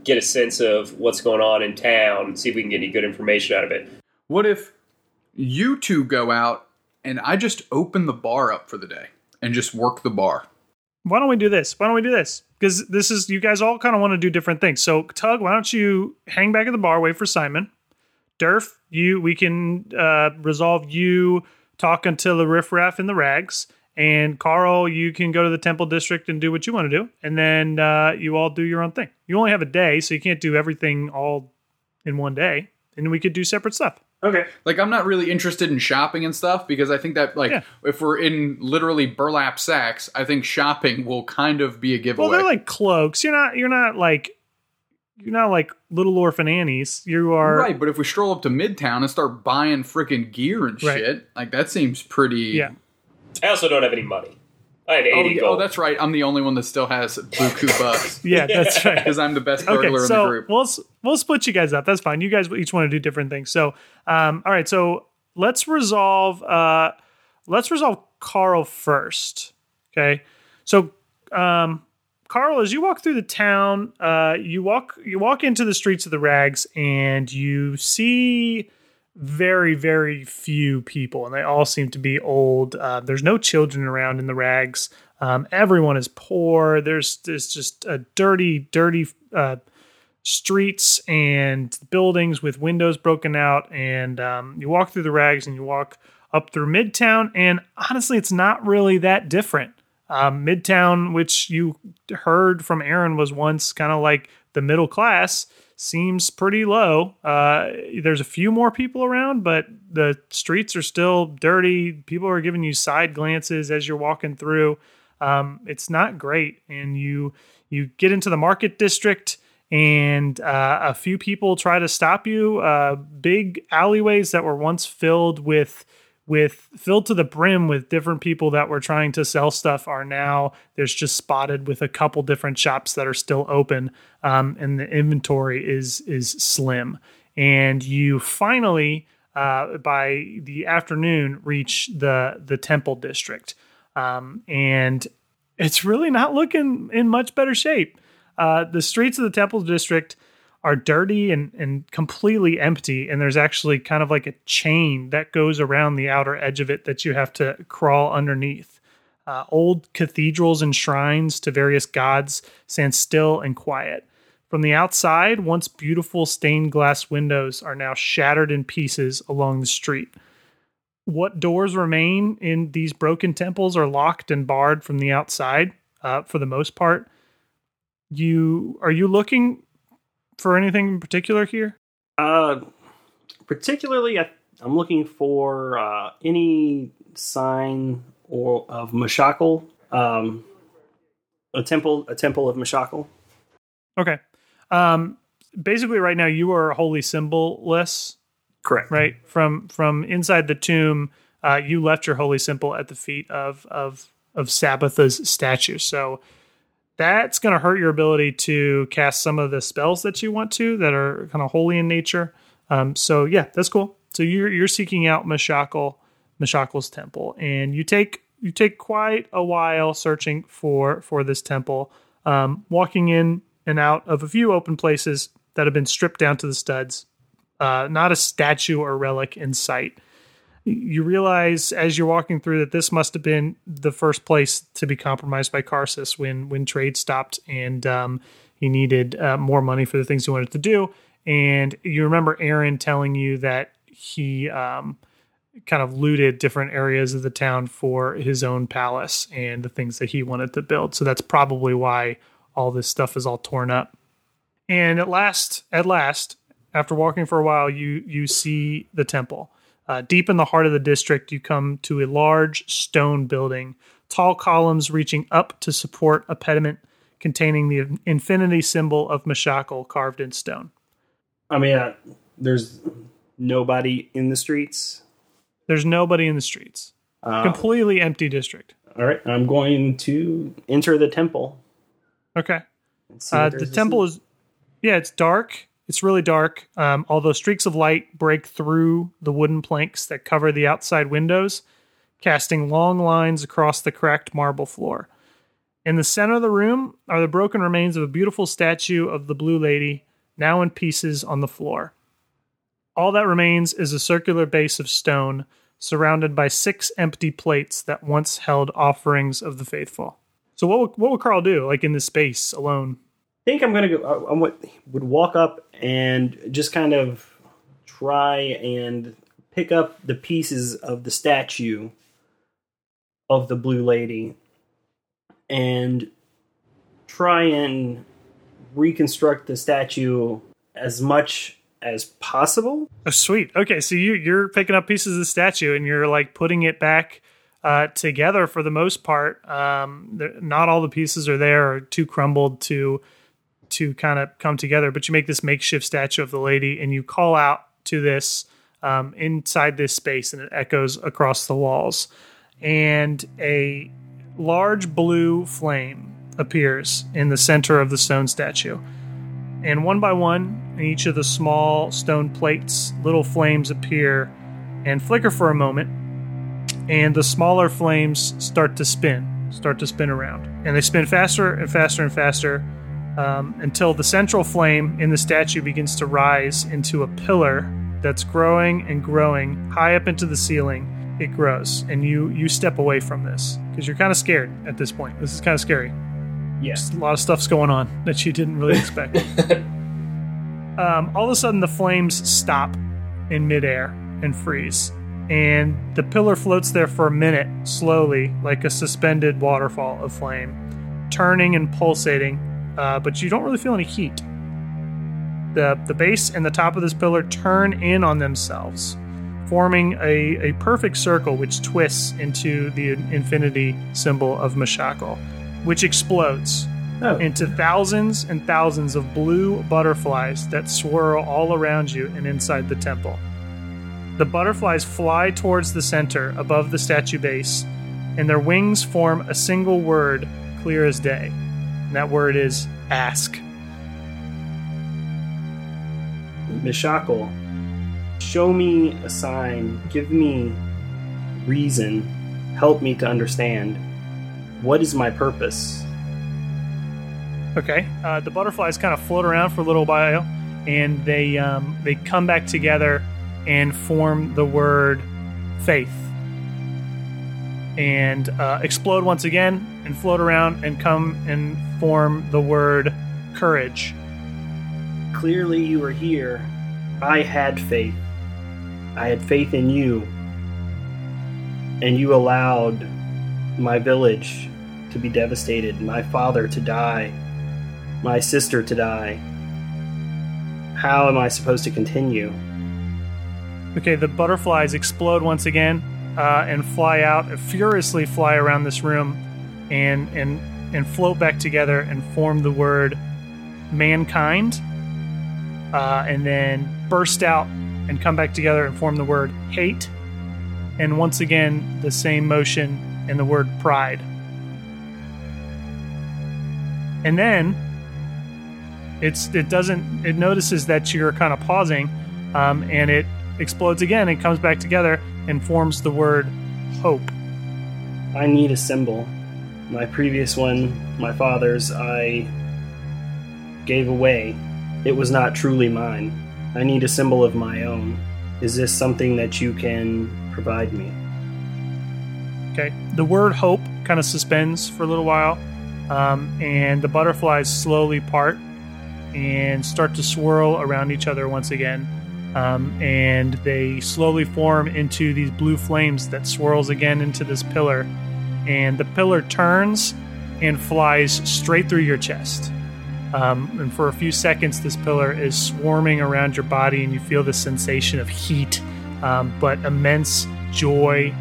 get a sense of what's going on in town, and see if we can get any good information out of it. What if you two go out and I just open the bar up for the day and just work the bar? Why don't we do this? Why don't we do this? Because this is you guys all kind of want to do different things. So Tug, why don't you hang back at the bar, wait for Simon. Durf, you we can uh, resolve you talking to the riffraff in the rags. And Carl, you can go to the Temple District and do what you want to do, and then uh, you all do your own thing. You only have a day, so you can't do everything all in one day, and we could do separate stuff. Okay. Like I'm not really interested in shopping and stuff because I think that like Yeah. if we're in literally burlap sacks, I think shopping will kind of be a giveaway. Well, they're like cloaks. You're not. You're not like. You're not like little orphan Annies. You are right, but if we stroll up to Midtown and start buying freaking gear and Right. shit, like that seems pretty. Yeah. I also don't have any money. I have eighty Oh, yeah, oh, gold. that's right. I'm the only one that still has buku bucks Yeah, that's right. because I'm the best Okay, burglar in the so group. we'll we'll split you guys up. That's fine. You guys each want to do different things. So, um, all right. So let's resolve. Uh, let's resolve Carl first. Okay. So, um, Carl, as you walk through the town, uh, you walk you walk into the streets of the Rags, and you see very very few people, and they all seem to be old. Uh, there's no children around in the Rags. Um, everyone is poor. There's there's just a dirty, dirty uh, streets and buildings with windows broken out. And um, you walk through the rags and you walk up through Midtown. And honestly, it's not really that different. Um, Midtown, which you heard from Aaron, was once kind of like the middle class, seems pretty low. Uh, there's a few more people around, but the streets are still dirty. People are giving you side glances as you're walking through. Um, it's not great, and you you get into the market district and uh, a few people try to stop you. Uh, big alleyways that were once filled with with filled to the brim with different people that were trying to sell stuff are now there's just spotted with a couple different shops that are still open, um, and the inventory is is slim. And you finally, uh, by the afternoon, reach the the temple district, um, and it's really not looking in much better shape. Uh, the streets of the Temple District are dirty and, and completely empty, and there's actually kind of like a chain that goes around the outer edge of it that you have to crawl underneath. Uh, old cathedrals and shrines to various gods stand still and quiet. From the outside, once beautiful stained glass windows are now shattered in pieces along the street. What doors remain in these broken temples are locked and barred from the outside uh, for the most part you are you looking for anything in particular here? Uh, particularly, I, I'm looking for uh, any sign or of Mishakal. Um, A temple, a temple of Mishakal. Okay. Um, basically, right now you are holy symbolless, Correct. right? From from inside the tomb, uh, you left your holy symbol at the feet of of of Sabbatha's statue. So that's going to hurt your ability to cast some of the spells that you want to that are kind of holy in nature. Um, so yeah, that's cool. So you're you're seeking out Mishakal, Mishakal's temple, and you take you take quite a while searching for for this temple, um, walking in and out of a few open places that have been stripped down to the studs. Uh, not a statue or relic in sight. You realize as you're walking through that this must have been the first place to be compromised by Karsus when when trade stopped and um, he needed uh, more money for the things he wanted to do. And you remember Aaron telling you that he um, kind of looted different areas of the town for his own palace and the things that he wanted to build. So that's probably why all this stuff is all torn up. And at last, at last, after walking for a while, you you see the temple. Uh, deep in the heart of the district, you come to a large stone building, tall columns reaching up to support a pediment containing the infinity symbol of Mishakal carved in stone. I mean, uh, there's nobody in the streets. There's nobody in the streets. Uh, Completely empty district. all right, I'm going to enter the temple. Okay. Uh, the temple is, yeah, it's dark. It's really dark. Um, although streaks of light break through the wooden planks that cover the outside windows, casting long lines across the cracked marble floor. In the center of the room are the broken remains of a beautiful statue of the Blue Lady, now in pieces on the floor. All that remains is a circular base of stone surrounded by six empty plates that once held offerings of the faithful. So what what would Carl do, like in this space alone? Think I'm gonna go. I, would walk up and just kind of try and pick up the pieces of the statue of the blue lady and try and reconstruct the statue as much as possible. Oh, sweet. Okay, so you you're picking up pieces of the statue and you're like putting it back uh, together for the most part. Um, not all the pieces are there too crumbled to to kind of come together. But you make this makeshift statue of the lady and you call out to this um, inside this space, and it echoes across the walls. And a large blue flame appears in the center of the stone statue. And one by one, in each of the small stone plates, little flames appear and flicker for a moment. And the smaller flames start to spin, start to spin around. And they spin faster and faster and faster um, until the central flame in the statue begins to rise into a pillar that's growing and growing high up into the ceiling. It grows, and you you step away from this because you're kind of scared at this point. This is kind of scary Yes. a lot of stuff's going on that you didn't really expect. um, all of a sudden, the flames stop in midair and freeze, and the pillar floats there for a minute, slowly, like a suspended waterfall of flame, turning and pulsating. Uh, but you don't really feel any heat. The the base and the top of this pillar turn in on themselves, forming a, a perfect circle which twists into the infinity symbol of Mishakal, which explodes Oh, into thousands and thousands of blue butterflies that swirl all around you and inside the temple. The butterflies fly towards the center above the statue base, and their wings form a single word clear as day. And that word is ask. Mishakal, show me a sign, give me reason, help me to understand. What is my purpose? Okay. Uh, the butterflies kind of float around for a little while, and they um, they come back together and form the word faith, and uh, explode once again, and float around and come and form the word courage. Clearly, you were here. I had faith. I had faith in you. And you allowed my village to be devastated, my father to die, my sister to die. How am I supposed to continue? Okay, the butterflies explode once again uh, and fly out, furiously fly around this room, and and and float back together and form the word mankind, uh, and then burst out and come back together and form the word hate, and once again the same motion and the word pride. And then it's it doesn't it notices that you're kind of pausing, um, and it explodes again and comes back together and forms the word hope. I need a symbol. My previous one, my father's, I gave away. It was not truly mine. I need a symbol of my own. Is this something that you can provide me? Okay. The word hope kind of suspends for a little while, um, and the butterflies slowly part and start to swirl around each other once again. Um, and they slowly form into these blue flames that swirls again into this pillar. And the pillar turns and flies straight through your chest. Um, and for a few seconds, this pillar is swarming around your body, and you feel the sensation of heat, um, but immense joy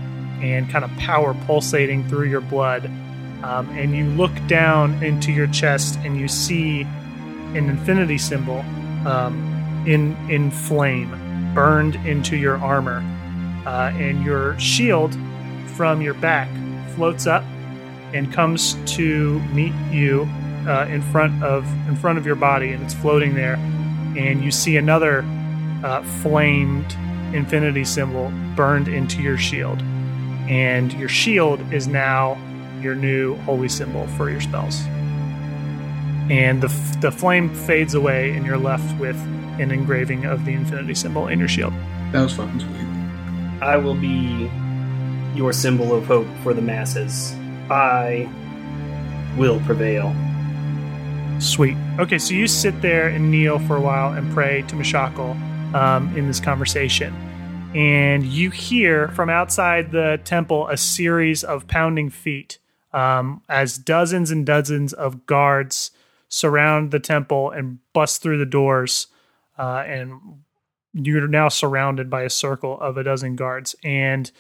and kind of power pulsating through your blood. Um, and you look down into your chest, and you see an infinity symbol um, in in flame, burned into your armor, uh, and your shield from your back floats up and comes to meet you uh, in front of in front of your body, and it's floating there. And you see another uh, flamed infinity symbol burned into your shield, and your shield is now your new holy symbol for your spells. And the f- the flame fades away, and you're left with an engraving of the infinity symbol in your shield. That was fucking sweet. I will be your symbol of hope for the masses. I will prevail. Sweet. Okay, so you sit there and kneel for a while and pray to Mishakal um, in this conversation. And you hear from outside the temple a series of pounding feet um, as dozens and dozens of guards surround the temple and bust through the doors. Uh, and you're now surrounded by a circle of a dozen guards. And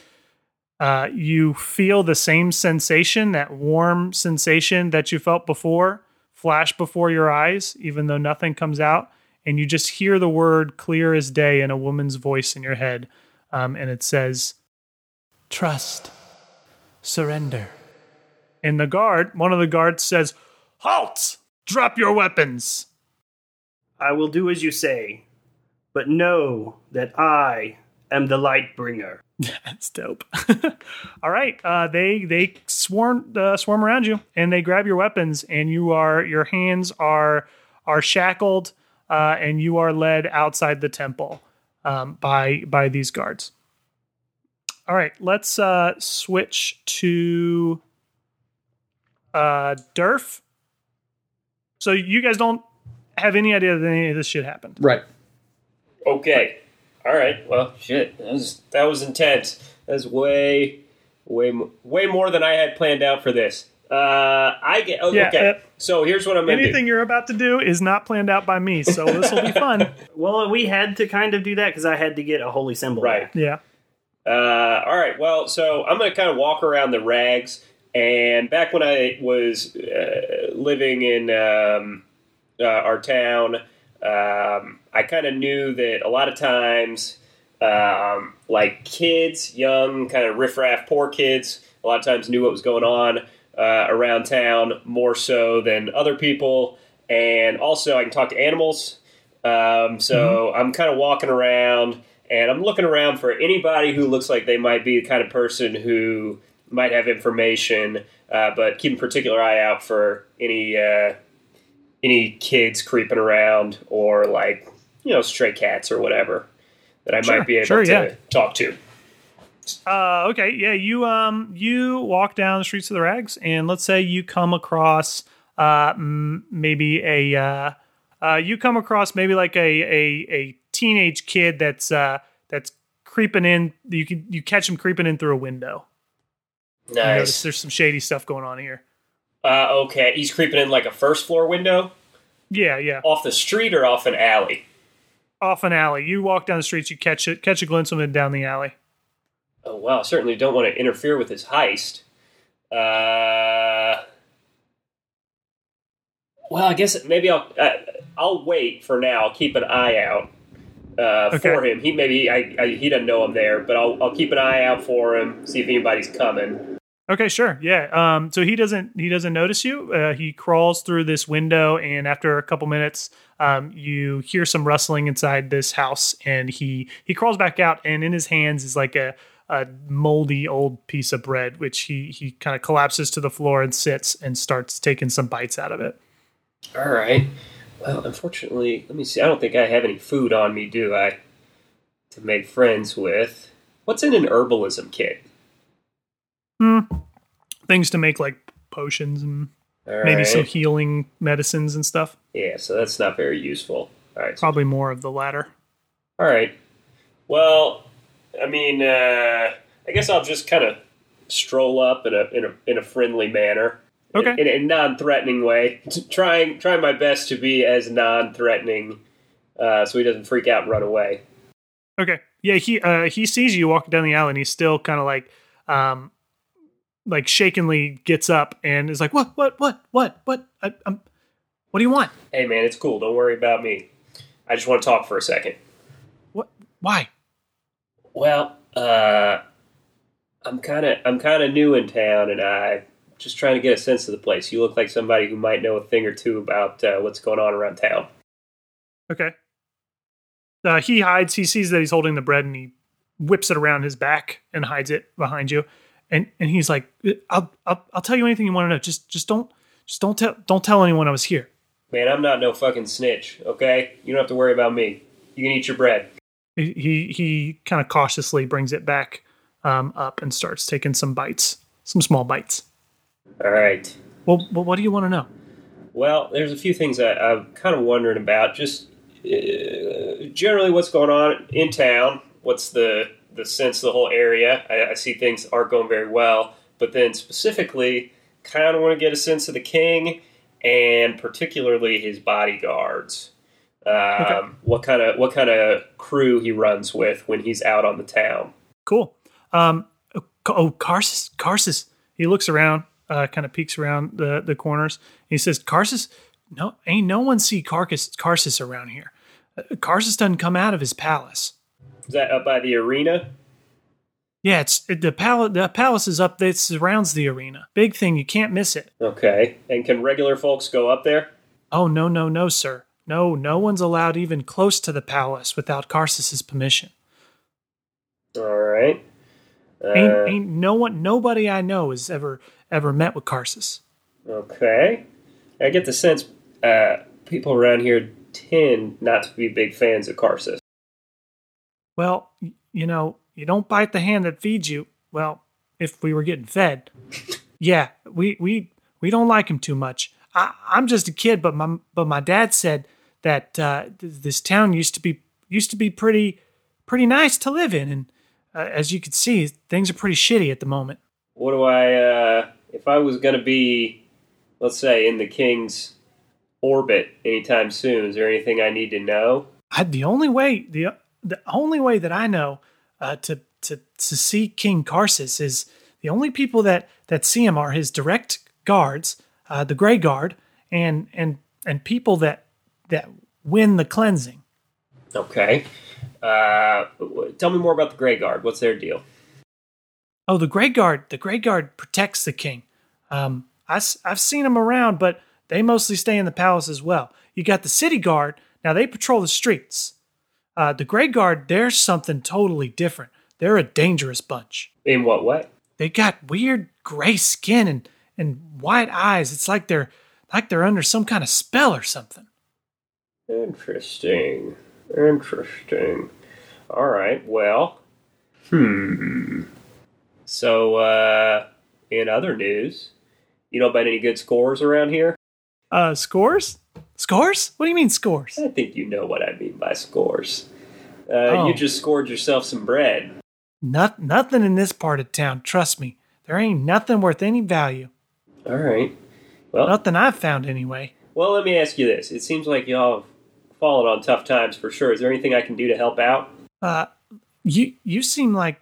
uh, you feel the same sensation, that warm sensation that you felt before, flash before your eyes, even though nothing comes out. And you just hear the word clear as day in a woman's voice in your head. Um, and it says, Trust, surrender. And the guard, one of the guards says, Halt! Drop your weapons! I will do as you say, but know that I am the light bringer. That's dope. All right, uh, they they swarm uh, swarm around you and they grab your weapons and you are your hands are are shackled uh, and you are led outside the temple um, by by these guards. All right, let's uh, switch to uh, Durf. So you guys don't have any idea that any of this shit happened. Right. Okay. All right. Well, shit. That was that was intense. That was way, way, way more than I had planned out for this. Uh, I get. Oh, Yeah, okay. uh, so here's what I'm gonna Anything do. you're about to do is not planned out by me, so this will be fun. Well, we had to kind of do that because I had to get a holy symbol. Right. back. Yeah. Uh, all right. Well, so I'm going to kind of walk around the rags. And back when I was uh, living in um, uh, our town, um, I kind of knew that a lot of times, um, like kids, young, kind of riffraff, poor kids, a lot of times knew what was going on uh, around town more so than other people. And also, I can talk to animals. Um, so I'm kind of walking around and I'm looking around for anybody who looks like they might be the kind of person who might have information, uh, but keeping a particular eye out for any uh, any kids creeping around or like you know stray cats or whatever that I Sure, might be able sure, to yeah. talk to. Uh, okay, yeah, you um you walk down the streets of the rags, and let's say you come across uh m- maybe a uh, uh you come across maybe like a a, a teenage kid that's uh that's creeping in. You can you catch him creeping in through a window. Nice. there's some shady stuff going on here. Uh, okay, he's creeping in like a first floor window Yeah, yeah. off the street or off an alley. Off an alley. You walk down the streets, you catch it, catch a glimpse of him down the alley. Oh wow! Certainly don't want to interfere with his heist. Uh, Well, I guess maybe I'll uh, I'll wait for now. I'll keep an eye out uh, Okay. for him. He maybe I, I, he doesn't know I'm there, but I'll I'll keep an eye out for him. See if anybody's coming. Okay, sure. Yeah. Um, so he doesn't he doesn't notice you. Uh, he crawls through this window, and after a couple minutes, um, you hear some rustling inside this house, and he he crawls back out, and in his hands is like a a moldy old piece of bread, which he he kind of collapses to the floor and sits and starts taking some bites out of it. All right. Well, unfortunately, let me see. I don't think I have any food on me, do I? To make friends with. What's in an herbalism kit? Hmm. Things to make like potions and All maybe right. some healing medicines and stuff. Yeah, so that's not very useful. All right. Probably more of the latter. All right. Well, I mean, uh, I guess I'll just kind of stroll up in a in a in a friendly manner, Okay. in, in a non-threatening way, trying trying my best to be as non-threatening, uh, so he doesn't freak out and run away. Okay. Yeah, he uh he sees you walking down the alley and he's still kind of like um like shakenly gets up and is like, "What? What? What? What? What? I, I'm What do you want? Hey, man, it's cool. Don't worry about me. I just want to talk for a second. What? Why? Well, uh, I'm kind of I'm kind of new in town, and I just trying to get a sense of the place. You look like somebody who might know a thing or two about uh, what's going on around town. Okay. Uh, he hides. He sees that he's holding the bread and he whips it around his back and hides it behind you. And and he's like, "I'll I'll, I'll tell you anything you want to know. Just just don't just don't tell don't tell anyone I was here." Man, I'm not no fucking snitch. Okay, you don't have to worry about me. You can eat your bread. He he, he kind of cautiously brings it back um, up and starts taking some bites, some small bites. All right. Well, well what do you want to know? Well, there's a few things I, I'm kind of wondering about. Just uh, generally, what's going on in town? What's the the sense of the whole area? I, I see things aren't going very well, but then specifically, kind of want to get a sense of the king and particularly his bodyguards. Um, What kind of what kind of crew he runs with when he's out on the town? Cool. Um, oh, Karsus, Karsus. He looks around, uh, kind of peeks around the, the corners. He says, Karsus, no, ain't no one see Carcass, Karsus around here. Uh, Karsus doesn't come out of his palace. Is that up by the arena? Yeah, it's the palace. The palace is up. That surrounds the arena. Big thing. You can't miss it. Okay. And can regular folks go up there? Oh no, no, no, sir. No, no one's allowed even close to the palace without Karsus's permission. All right. Uh, Ain't, ain't no one, nobody I know has ever ever met with Karsus. Okay. I get the sense uh, people around here tend not to be big fans of Karsus. Well, you know, you don't bite the hand that feeds you. Well, if we were getting fed, yeah, we we we don't like him too much. I, I'm just a kid, but my but my dad said that uh, th- this town used to be used to be pretty pretty nice to live in, and uh, as you can see, things are pretty shitty at the moment. What do I, uh, if I was going to be, let's say, in the king's orbit anytime soon, is there anything I need to know? I, the only way the the only way that I know uh, to to to see King Karsus is the only people that that see him are his direct guards, uh, the Grey Guard, and and and people that that win the cleansing. Okay. Uh, tell me more about the Grey Guard. What's their deal? Oh, the Grey Guard, the Grey Guard protects the king. Um, I, have seen them around, but they mostly stay in the palace as well. You got the City Guard. Now they patrol the streets. Uh, the Grey Guard, they're something totally different. They're a dangerous bunch. In what way? they got weird gray skin and, and white eyes. It's like they're like they're under some kind of spell or something. Interesting. Interesting. All right. Well, hmm. So, uh, in other news, you know about any good scores around here? Uh, scores? Scores? What do you mean scores? I think you know what I mean by scores. Uh, Oh. You just scored yourself some bread. Not, nothing in this part of town. Trust me, there ain't nothing worth any value. All right. Well, Nothing I've found anyway. well, let me ask you this. It seems like y'all have fallen on tough times for sure. Is there anything I can do to help out? Uh, you you seem like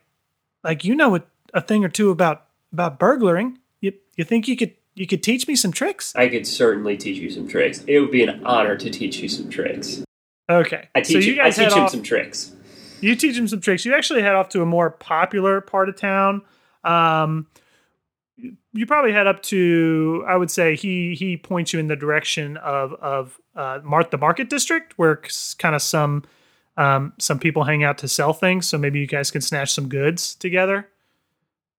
like you know a, a thing or two about about burglaring. You you think you could you could teach me some tricks. I could certainly teach you some tricks. It would be an honor to teach you some tricks. Okay, I teach so you you, I teach him off. some tricks. You teach him some tricks. You actually head off to a more popular part of town. Um, you probably head up to. I would say he he points you in the direction of of uh, Mart the Market District, where kind of some um, some people hang out to sell things. So maybe you guys can snatch some goods together.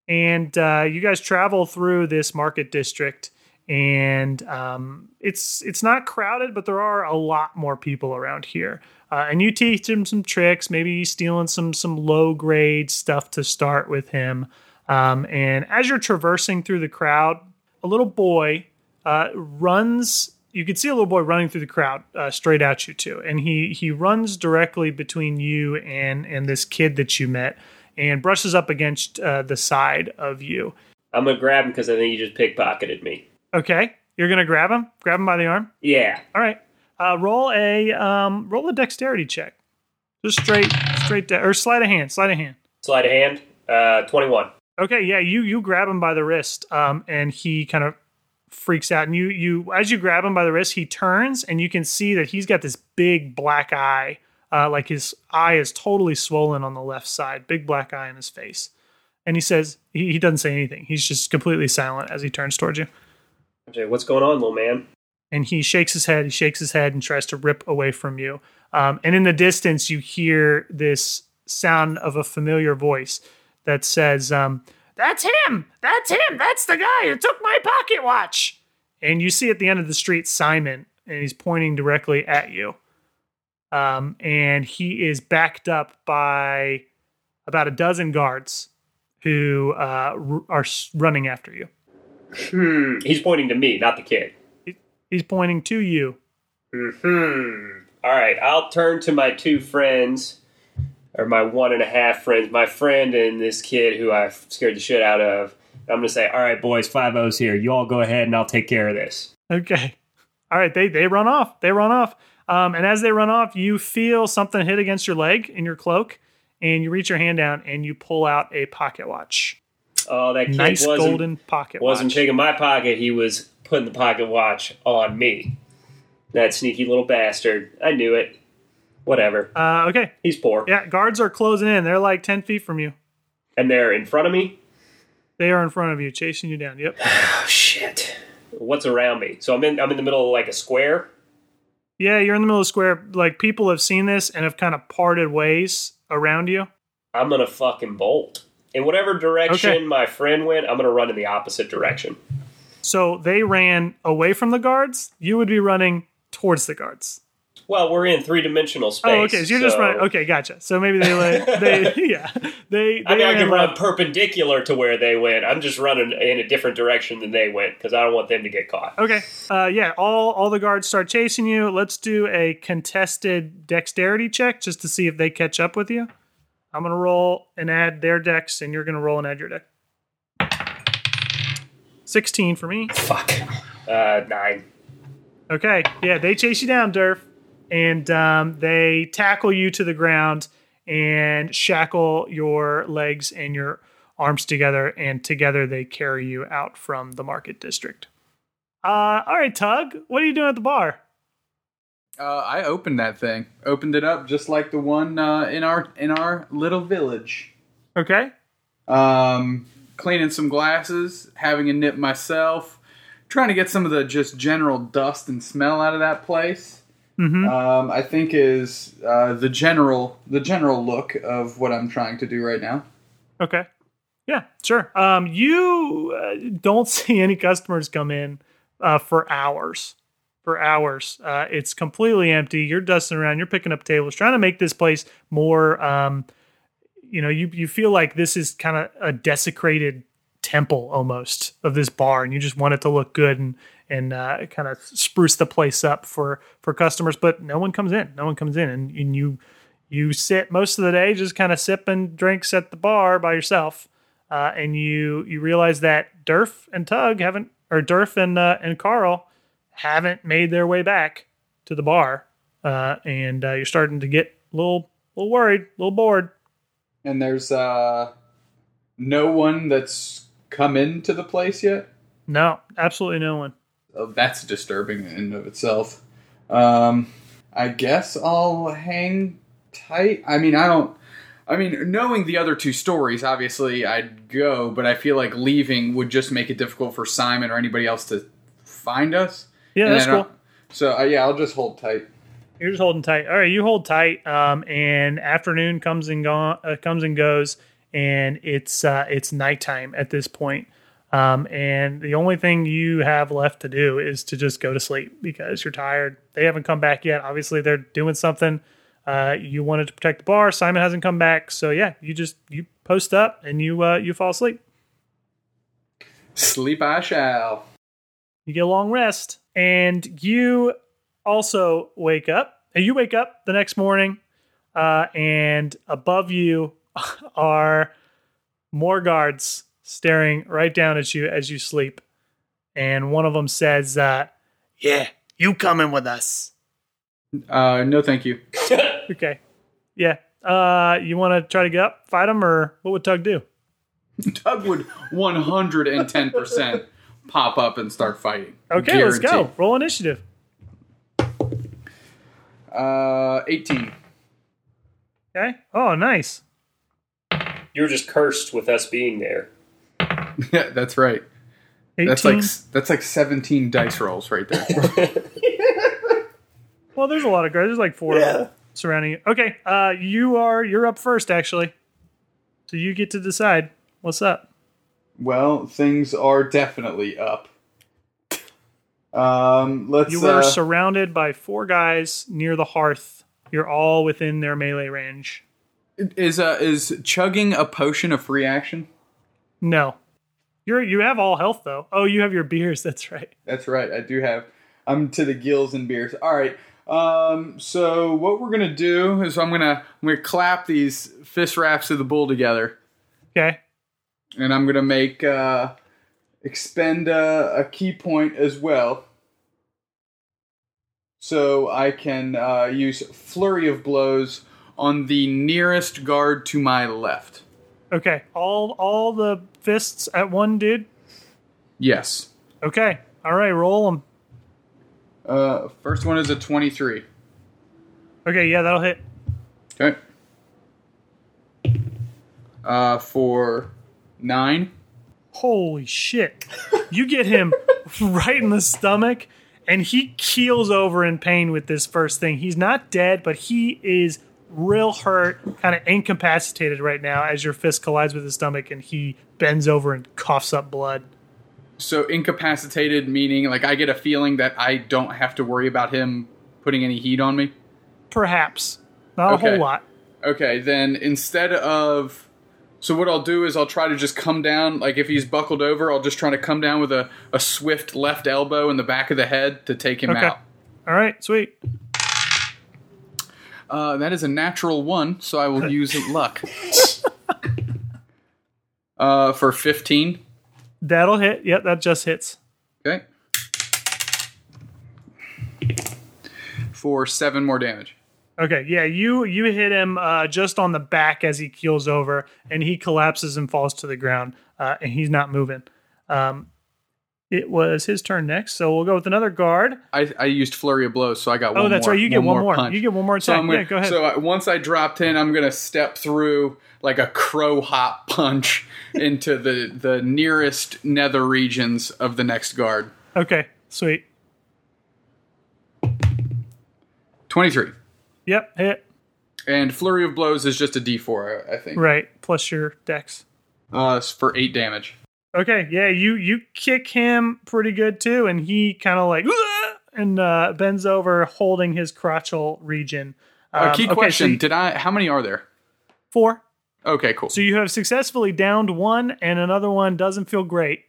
And uh, you guys travel through this market district, and um, it's it's not crowded, but there are a lot more people around here. Uh, and you teach him some tricks, maybe stealing some some low grade stuff to start with him. Um, and as you're traversing through the crowd, a little boy uh, runs. You can see a little boy running through the crowd uh, straight at you too, and he he runs directly between you and and this kid that you met, and brushes up against uh, the side of you. I'm gonna grab him because I think he just pickpocketed me. Okay, you're gonna grab him, grab him by the arm. Yeah. All right, uh, roll a um, roll a dexterity check, just straight straight de- or sleight of hand, sleight of hand. Sleight of hand. Uh, 21. Okay, yeah, you you grab him by the wrist, um, and he kind of freaks out. And you you as you grab him by the wrist, he turns, and you can see that he's got this big black eye, uh, like his eye is totally swollen on the left side, big black eye in his face. And he says he, he doesn't say anything. He's just completely silent as he turns towards you. Okay, what's going on, little man? and he shakes his head. He shakes his head and tries to rip away from you. Um, and in the distance, you hear this sound of a familiar voice that says, um, "That's him! That's him! That's the guy who took my pocket watch!" And you see at the end of the street Simon, and he's pointing directly at you. Um, and he is backed up by about a dozen guards who uh, r- are running after you. Hmm. He's pointing to me, not the kid. He's pointing to you. Hmm. All right, I'll turn to my two friends, or my one and a half friends, my friend and this kid who I scared the shit out of. I'm gonna say, all right, boys, five O's here. You all go ahead, and I'll take care of this. Okay. All right. They they run off. They run off. Um, and as they run off, you feel something hit against your leg in your cloak, and you reach your hand down and you pull out a pocket watch. Oh, that Nice wasn't golden pocket watch. wasn't watch. taking my pocket. He was putting the pocket watch on me. That sneaky little bastard. I knew it. Whatever. Uh, okay. He's poor. Yeah. Guards are closing in. They're like ten feet from you. And they're in front of me. They are in front of you, chasing you down. Yep. Oh shit. What's around me? So I'm in I'm in the middle of like a square. Yeah, you're in the middle of the square. Like people have seen this and have kind of parted ways around you. I'm gonna fucking bolt. In whatever direction Okay. my friend went, I'm gonna run in the opposite direction. So they ran away from the guards. You would be running towards the guards. Well, we're in three dimensional space. Oh, okay. So you're just running. Okay, gotcha. So maybe they, like, they, yeah, they. they I mean, I can like- run perpendicular to where they went. I'm just running in a different direction than they went because I don't want them to get caught. Okay. Uh, yeah. All all the guards start chasing you. Let's do a contested dexterity check just to see if they catch up with you. I'm gonna roll and add their dex, and you're gonna roll and add your deck. Sixteen for me. Fuck. Uh, nine. Okay. Yeah, they chase you down, Durf, and um, they tackle you to the ground and shackle your legs and your arms together, and together they carry you out from the market district. Uh, all right, Tug, what are you doing at the bar? Uh, I opened that thing. Opened it up just like the one uh, in our in our little village. Okay. Um, cleaning some glasses, having a nip myself, trying to get some of the just general dust and smell out of that place. Mm-hmm. Um, I think is uh, the general the general look of what I'm trying to do right now. Okay. Yeah, sure. Um, you uh, don't see any customers come in uh, for hours. For hours, uh, it's completely empty. You're dusting around. You're picking up tables, trying to make this place more. Um, you know, you you feel like this is kind of a desecrated temple almost of this bar, and you just want it to look good and and uh, kind of spruce the place up for for customers. But no one comes in. No one comes in, and, and you you sit most of the day just kind of sipping drinks at the bar by yourself uh, and you you realize that Durf and Tug haven't, or Durf and uh, and Carl haven't made their way back to the bar, uh, and uh, you're starting to get a little little worried, a little bored. And there's uh, no one that's come into the place yet. No, absolutely no one. Oh, that's disturbing in and of itself. Um, I guess I'll hang tight. I mean, I don't. I mean, knowing the other two stories, obviously I'd go, but I feel like leaving would just make it difficult for Simon or anybody else to find us. Yeah, And that's cool. So uh, yeah, I'll just hold tight. You're just holding tight. All right, you hold tight. Um, and afternoon comes and go, uh, comes and goes, and it's uh, it's nighttime at this point. Um, and the only thing you have left to do is to just go to sleep because you're tired. They haven't come back yet. Obviously, they're doing something. Uh, you wanted to protect the bar. Simon hasn't come back, so yeah, you just you post up and you uh, you fall asleep. Sleep I shall. You get a long rest, and you also wake up. And you wake up the next morning, uh, and above you are more guards staring right down at you as you sleep. And one of them says, uh, "Yeah, you coming with us?" Uh, no, thank you. Okay, yeah. Uh, you want to try to get up, fight him, or what would Tug do? Tug would 110% pop up and start fighting. Okay, let's go. Roll initiative. Uh, 18. Okay. Oh, nice. You were just cursed with us being there. Yeah, that's right. 18. That's like that's like 17 dice rolls right there. Well, there's a lot of guys. There's like four of them surrounding you. Okay, uh, you are you're up first actually, so you get to decide what's up. well, things are definitely up. Um, let's You were uh, surrounded by four guys near the hearth. You're all within their melee range. is uh is chugging a potion a free action? No, you're you have all health though. Oh, you have your beers. That's right. That's right. I do have. I'm to the gills in beers. All right. Um. So what we're gonna do is I'm gonna I'm gonna clap these fist wraps of the bull together, Okay. and I'm gonna make uh expend uh, a ki point as well. So I can uh, use flurry of blows on the nearest guard to my left. Okay. All all the fists at one dude. Yes. Okay. All right. Roll them. Uh, first one is a 23. Okay. Yeah, that'll hit. Okay. Uh, for nine. Holy shit. You get him right in the stomach, and he keels over in pain with this first thing. He's not dead, but he is real hurt, kind of incapacitated right now as your fist collides with his stomach and he bends over and coughs up blood. So incapacitated meaning like I get a feeling that I don't have to worry about him putting any heat on me. Perhaps. Not a whole lot. Okay, then instead of so what I'll do is I'll try to just come down like if he's buckled over, I'll just try to come down with a, a swift left elbow in the back of the head to take him Okay. out. All right, sweet. Uh, that is a natural one, so I will use luck. uh, for fifteen. That'll hit. Yep, that just hits. Okay. For seven more damage. Okay, yeah, you you hit him uh, just on the back as he keels over, and he collapses and falls to the ground, uh, and he's not moving. Um, it was his turn next, so we'll go with another guard. I, I used flurry of blows, so I got Oh, one that's more. right. You get one more. punch. You get one more So attack. I'm gonna, yeah, go ahead. So uh, once I dropped in, I'm gonna step through like a crow hop punch into the the nearest nether regions of the next guard. okay, sweet. Twenty three. Yep, hit. And flurry of blows is just a D4, I- I think. Right, plus your dex. Uh, for eight damage. Okay, yeah, you you kick him pretty good too, and he kind of like and uh, bends over, holding his crotchal region. Um, key okay, so question: you- Did I? How many are there? four. Okay, cool. So you have successfully downed one, and another one doesn't feel great.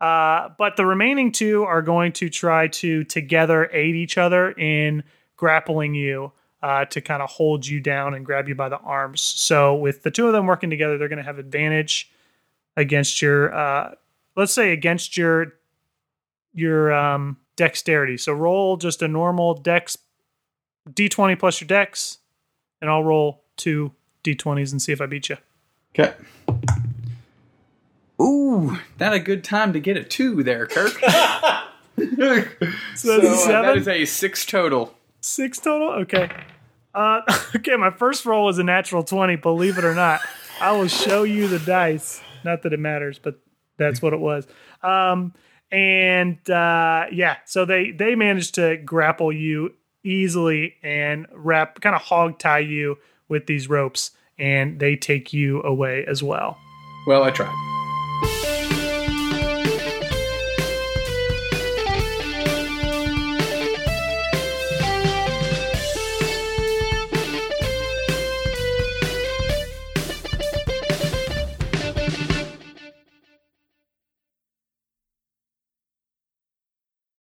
Uh, but the remaining two are going to try to together aid each other in grappling you uh, to kind of hold you down and grab you by the arms. So with the two of them working together, they're going to have advantage against your, uh, let's say, against your your um, dexterity. So roll just a normal dex d20 plus your dex, and I'll roll two d20s and see if I beat you. Okay. Ooh, not a good time to get a two there, Kirk. So So, that's uh, seven, that is a six total. six total. Okay. Uh, okay, my first roll was a natural twenty. Believe it or not, I will show you the dice. Not that it matters, but that's what it was. Um, and uh, yeah, so they they managed to grapple you easily and wrap, kind of hog tie you with these ropes, and they take you away as well. Well, I tried.